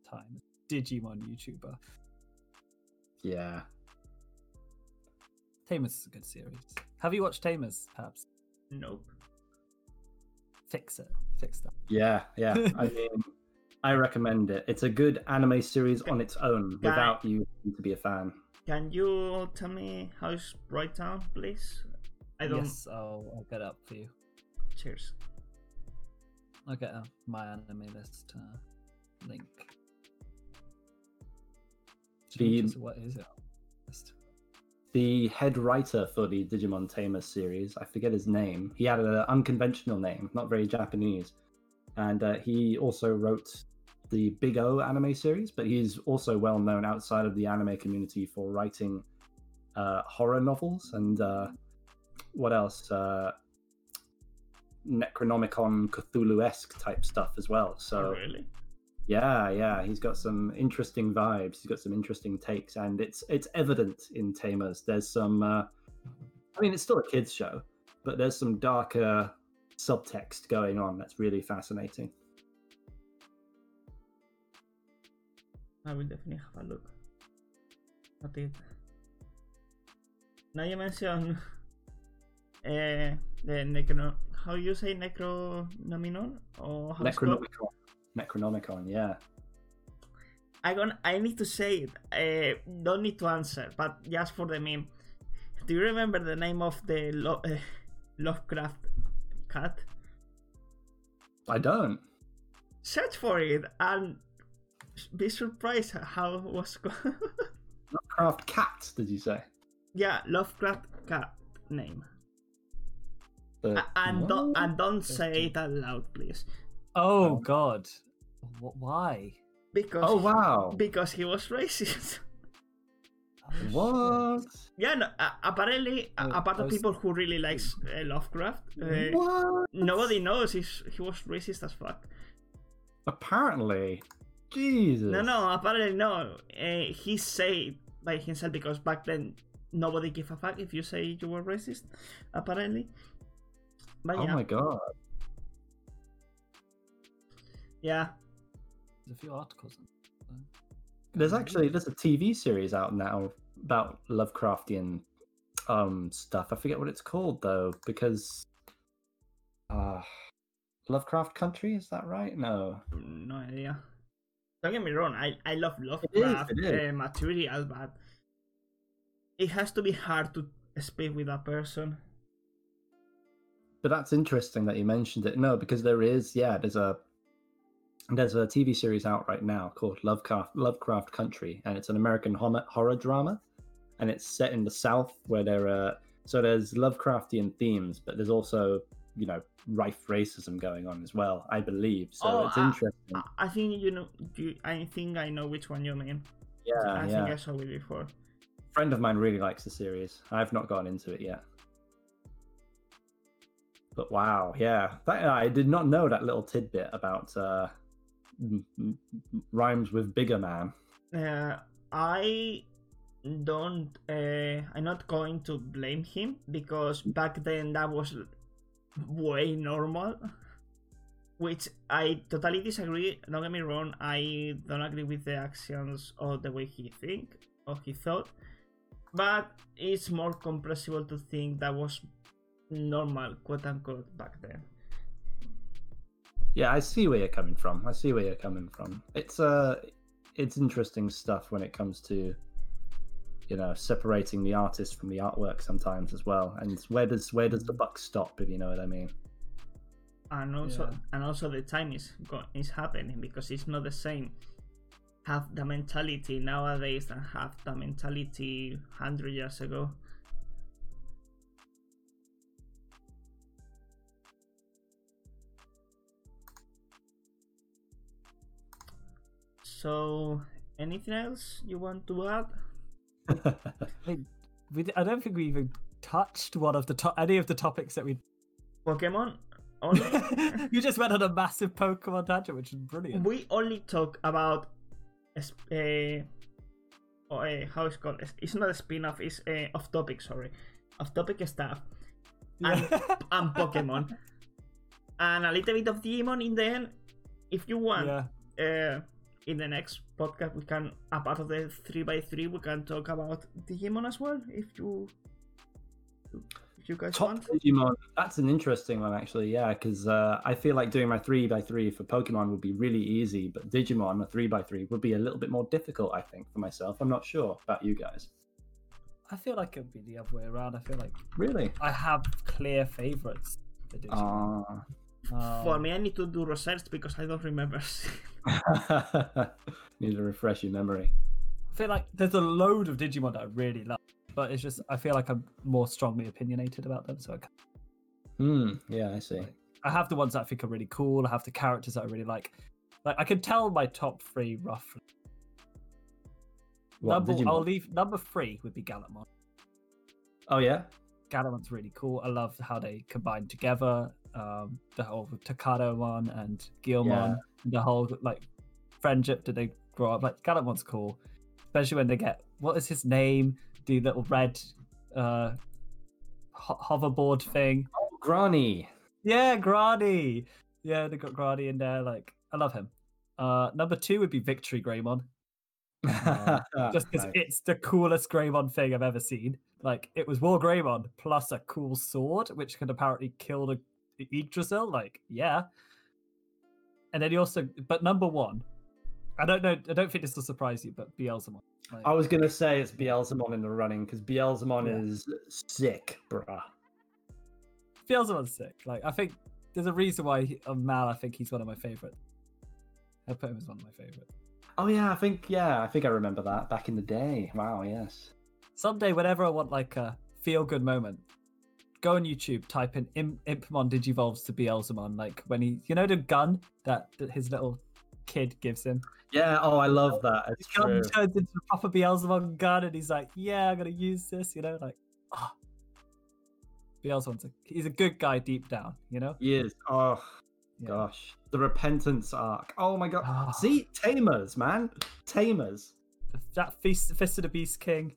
time, Digimon YouTuber. Yeah. Tamers is a good series. Have you watched Tamers? Perhaps nope. fix it. Fix that. Yeah, yeah. I mean, I recommend it. It's a good anime series on its own without you to be a fan. Can you tell me how is it's right down, please? I don't. Yes, I'll, I'll get up for you. Cheers. I'll get uh, my anime list uh, link. The- what is it? The head writer for the Digimon Tamer series, I forget his name. He had an unconventional name, not very Japanese, and uh, he also wrote the Big O anime series. But he's also well known outside of the anime community for writing uh, horror novels and uh, what else? Uh, Necronomicon Cthulhu esque type stuff as well. So oh, really? yeah, yeah, he's got some interesting vibes. He's got some interesting takes, and it's it's evident in Tamers. There's some, uh, I mean, it's still a kids show, but there's some darker subtext going on that's really fascinating. I will definitely have a look at it. Now you mentioned uh, the necro. How you say necronominon or? Necronomicon, Necronomicon, yeah. I gon I need to say it. Uh, don't need to answer, but just for the meme. Do you remember the name of the Lo- uh, Lovecraft cat? I don't. Search for it and be surprised how it was called. Lovecraft cat, did you say? yeah, Lovecraft cat name. The- A- and don't and don't say it out loud, please, Oh Um, God, Wh- why? because Oh wow! because he was racist. Oh, What? yeah, no, uh, apparently, uh, apart I of people who really likes uh, Lovecraft, uh, What? nobody knows he's, he was racist as fuck. Apparently, Jesus. No, no, apparently no. Uh, he said by himself because back then nobody gave a fuck if you say you were racist. Apparently, but Oh yeah, my god. yeah. There's a few articles. on- There's actually there's a TV series out now about Lovecraftian um stuff. I forget what it's called though, because uh Lovecraft Country, is that right? No. No idea. Don't get me wrong, I, I love Lovecraft it is. uh, material, but it has to be hard to speak with a person. But that's interesting that you mentioned it. No, because there is, yeah, there's a there's a TV series out right now called Lovecraft Lovecraft Country, and it's an American horror, horror drama, and it's set in the South where there are so there's Lovecraftian themes, but there's also you know rife racism going on as well, I believe. So Oh, it's I- interesting. I, think you know. You, I think I know which one you mean. yeah, I yeah. think I saw it before. A friend of mine really likes the series. I've not gone into it yet. But wow, yeah, that, I did not know that little tidbit about uh, m- m- rhymes with bigger man. Uh, I don't. Uh, I'm not going to blame him because back then that was way normal. Which I totally disagree. Don't get me wrong. I don't agree with the actions or the way he think or he thought, but it's more compressible to think that was normal, quote unquote, back then. Yeah, I see where you're coming from. I see where you're coming from. It's uh, it's interesting stuff when it comes to, you know, separating the artist from the artwork sometimes as well. And where does where does the mm. buck stop? If you know what I mean. and also Yeah. and also the time is go- is happening because it's not the same have the mentality nowadays than have the mentality 100 years ago so anything else you want to add We, d- I don't think we even touched one of the to- any of the topics that we. pokemon only you just went on a massive Pokemon tangent, which is brilliant. we only talk about a, or a how it's called it's not a spin-off it's eh, a off topic sorry off topic stuff and, and pokemon and a little bit of Demon in the end if you want yeah. Eh, uh, in the next podcast we can a part of the 3x3 we can talk about digimon as well if you if you guys Top want Digimon. That's an interesting one, actually. Yeah, because uh, I feel like doing my three by three for Pokemon would be really easy, but Digimon, a three by three, would be a little bit more difficult. I think for myself. I'm not sure about you guys. I feel like it'd be the other way around. I feel like Really? I have clear favorites. for Digimon. Ah. for Um, me i need to do research because i don't remember Need to refresh your memory. I feel like there's a load of Digimon that I really love, but it's just I feel like I'm more strongly opinionated about them. So I, ca- Hmm. Yeah, I see. I have the ones that I think are really cool. I have the characters that I really like. Like I can tell my top three roughly. What, number, Digimon? I'll leave number three would be Guilmon. Oh yeah. Guilmon's really cool. I love how they combine together. Um, the whole Takato one and Guilmon, Yeah. the whole like friendship that they grow up. Like Guilmon's cool, especially when they get what is his name? The little red uh, ho- hoverboard thing. Oh, Granny. Yeah, Grani. Yeah, they got Grani in there. Like I love him. Uh, number two would be VictoryGreymon. just because Nice. it's the coolest Greymon thing I've ever seen. Like it was WarGreymon plus a cool sword, which can apparently kill the Yggdrasil. Like yeah. And then he also, but number one, I don't know. I don't think this will surprise you, but Beelzemon. Like, I was gonna say it's Beelzemon in the running because Beelzemon Yeah. is sick, bruh. Beelzemon's sick. Like I think there's a reason why he, Mal. I think he's one of my favorite. I put him as one of my favorite. Oh yeah, I think yeah, I think I remember that back in the day. Wow, yes. Someday, whenever I want like a feel good moment, go on YouTube, type in Im- Impmon Digivolves to Beelzemon. Like when he, you know, the gun that, that his little kid gives him. Yeah. Oh, I love that. His It's gun true. turns into a proper Beelzemon gun, and he's like, "Yeah, I'm gonna use this." You know, like, ah, Beelzemon's a, he's a good guy deep down. You know. He is. Oh Yeah. gosh, the repentance arc. Oh my god. Ah. See, tamers, man, tamers. That feast, Fist of the Beast King.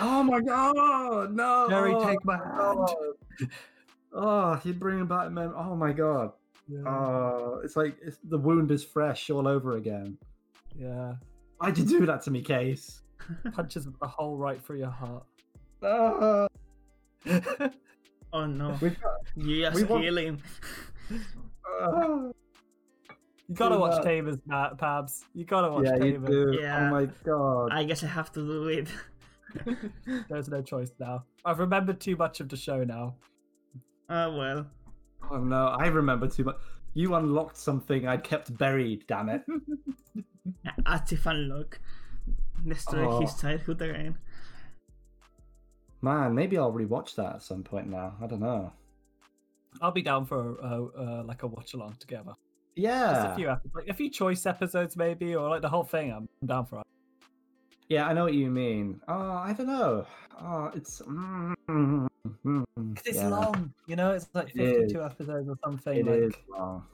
Oh my god, no. Jeri, oh, take my my hand. God. Oh, you're bringing back mem. Oh my god. Yeah. Oh, it's like it's, the wound is fresh all over again. yeah. Why'd you do that to me, Case? Punches the hole right through your heart. Ah, Oh no, we've got, you we want- kill him. ah. You gotta Do watch that. Tamers, Matt Pabs. You gotta watch yeah, you do. Yeah. Oh my god. I guess I have to do it. There's no choice now. I've remembered too much of the show now. Oh well. Oh no, I remember too much. You unlocked something I'd kept buried. Damn it. Active unlock. Destroy Oh. his childhood again. Man, maybe I'll rewatch that at some point now. I don't know. I'll be down for uh, uh, like a watch along together. Just Yeah. a few episodes, like a few choice episodes maybe, or like the whole thing. I'm I'm down for it. Yeah, I know what you mean. Oh, I don't know. Oh, it's. Mm, mm, mm, mm, it's yeah, long, you know. It's like 52 is. episodes or something. It like, is long.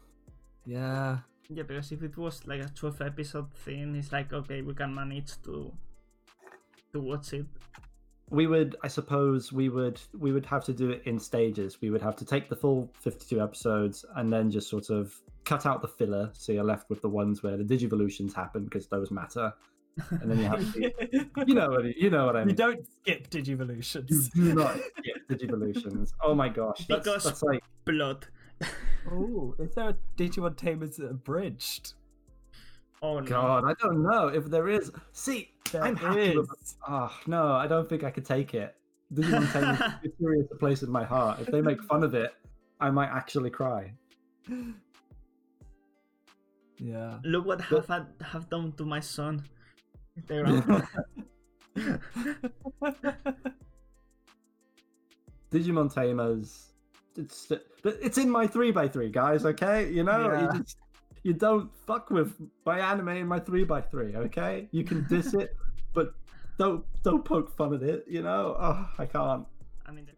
Yeah. Yeah, because if it was like a 12 episode thing, it's like okay, we can manage to to watch it. We would, I suppose, we would, we would have to do it in stages. We would have to take the full fifty-two episodes and then just sort of cut out the filler, so you're left with the ones where the digivolutions happen because those matter. And then you have, to, you know what, you know what I mean. you don't skip digivolutions. You do not skip digivolutions. Oh my gosh, that's, Because- that's like Blood. Oh, is there a Digimon Tamers abridged? Oh no. God, I don't know if there is. See, There I'm happy with. Oh no, I don't think I could take it. Digimon Tamers is serious a place in my heart. If they make fun of it, I might actually cry. Yeah. Look what have I have done to my son. They're out. Digimon Tamers, it's but it's in my three x three, guys. Okay, you know Yeah. you just you don't fuck with my anime in my three x three. Okay, you can diss it, but don't don't poke fun at it. You know, oh, I can't. I mean,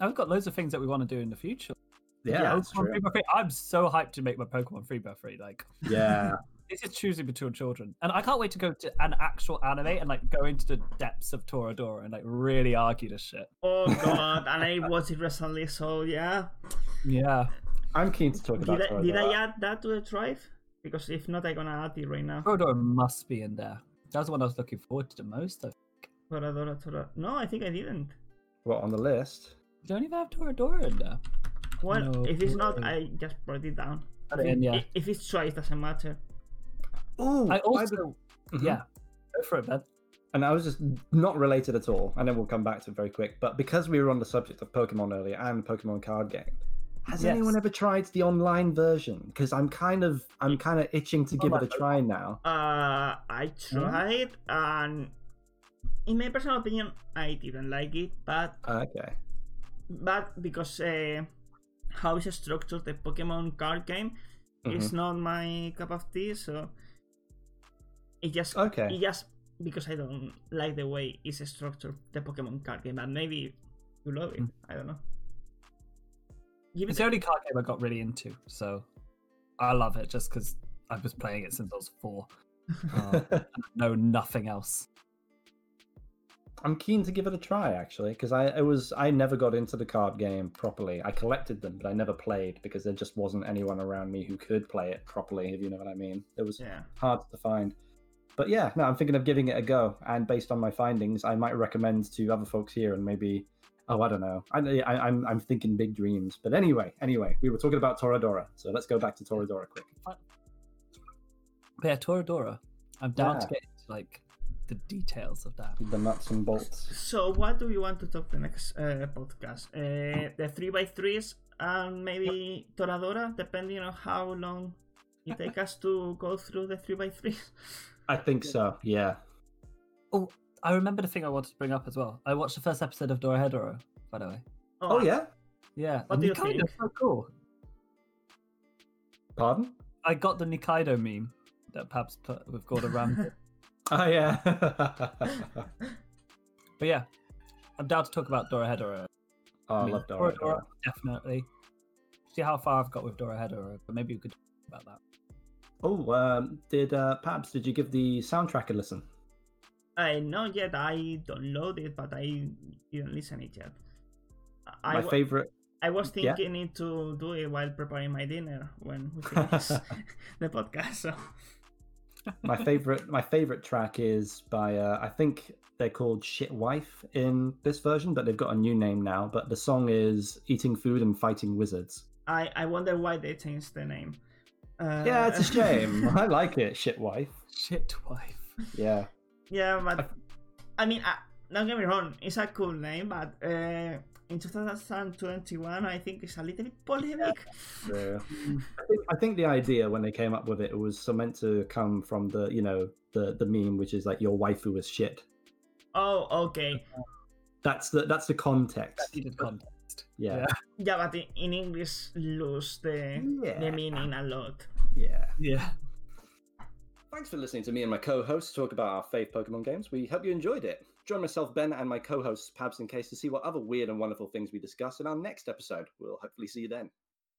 I've got loads of things that we want to do in the future. Yeah, Yeah, that's true. free by free. I'm so hyped to make my Pokemon free by free. Like Yeah. this is choosing between children, and I can't wait to go to an actual anime and like go into the depths of Toradora and like really argue this shit. oh god, and I watched it recently, so yeah. Yeah. I'm keen to talk about Did I, did I add that to the drive? Because if not, I'm gonna add it right now. Toradora must be in there. That's was the one I was looking forward to the most. I think. Toradora, Toradora. No, I think I didn't. What on the list? You don't even have Toradora in there. Well, No if it's not, way. I just brought it down. Put If, it in, yeah. if it's twice, doesn't matter. Oh, I also, Mhm. yeah. Go for it, Ben. And I was just not related at all, and then we'll come back to it very quick. But because we were on the subject of Pokemon earlier and Pokemon card game, has Yes. anyone ever tried the online version? Because I'm kind of I'm kind of itching to give it a Online try now. Uh, I tried, and in my personal opinion, I didn't like it. But Uh, Okay. but because uh, how it's structured, the Pokemon card game, it's not my cup of tea. So it just Okay. it just because I don't like the way it's structured, the Pokemon card game. But maybe you love it. Mm. I don't know. Give It's it the only card game I got really into, so I love it just because I was playing it since I was four. Uh, know nothing else. I'm keen to give it a try actually, because I it was I never got into the card game properly. I collected them, but I never played because there just wasn't anyone around me who could play it properly. If you know what I mean, it was yeah. hard to find. But yeah, no, I'm thinking of giving it a go, and based on my findings, I might recommend to other folks here, and maybe, oh, I don't know, I, I, I'm I'm thinking big dreams. But anyway, anyway, we were talking about Toradora, so let's go back to Toradora quick. But yeah, Toradora. I'm down to get into like the details of that. The nuts and bolts. So, what do you want to talk the next uh, podcast? Uh, the three by threes and maybe Toradora, depending on how long it take us to go through the three by threes. I think so. Yeah. Oh, I remember the thing I wanted to bring up as well. I watched the first episode of Dorohedoro, by the way. Oh, oh yeah. Yeah, What and do you Nikaido's so cool. Pardon? I got the Nikaido meme that Pabs put with Gordon Ramsay. Oh yeah. Oh, but yeah, I'm down to talk about Dorohedoro. oh, I mean, love Dora. Toradora, definitely. See how far I've got with Dorohedoro, but maybe we could talk about that. Oh, um, did uh, Pabs? Did you give the soundtrack a listen? I not yet. I downloaded it, but I didn't listen it yet. I, My wa- favorite. I was yeah. thinking to do it while preparing my dinner when we finish the podcast. So my favorite my favorite track is by uh, I think they're called Shit Wife in this version, but they've got a new name now. But the song is Eating Food and Fighting Wizards. I I wonder why they changed the name. Uh, Yeah, it's a shame. I like it, Shit Wife. Shit wife. Yeah. Yeah, but I mean, uh, don't get me wrong, it's a cool name, but uh, in 2021, I think it's a little bit polemic. Yeah. I think, I think the idea when they came up with it, it was so meant to come from the you know the the meme, which is like your waifu is shit. Oh, okay. That's the that's the context. Needed context. Yeah. Yeah, but in, in English, lose the, Yeah. the meaning a lot. Yeah. Yeah. Thanks for listening to me and my co-hosts talk about our fave Pokemon games. We hope you enjoyed it. Join myself, Ben, and my co-hosts Pabs and Case to see what other weird and wonderful things we discuss in our next episode. We'll hopefully see you then.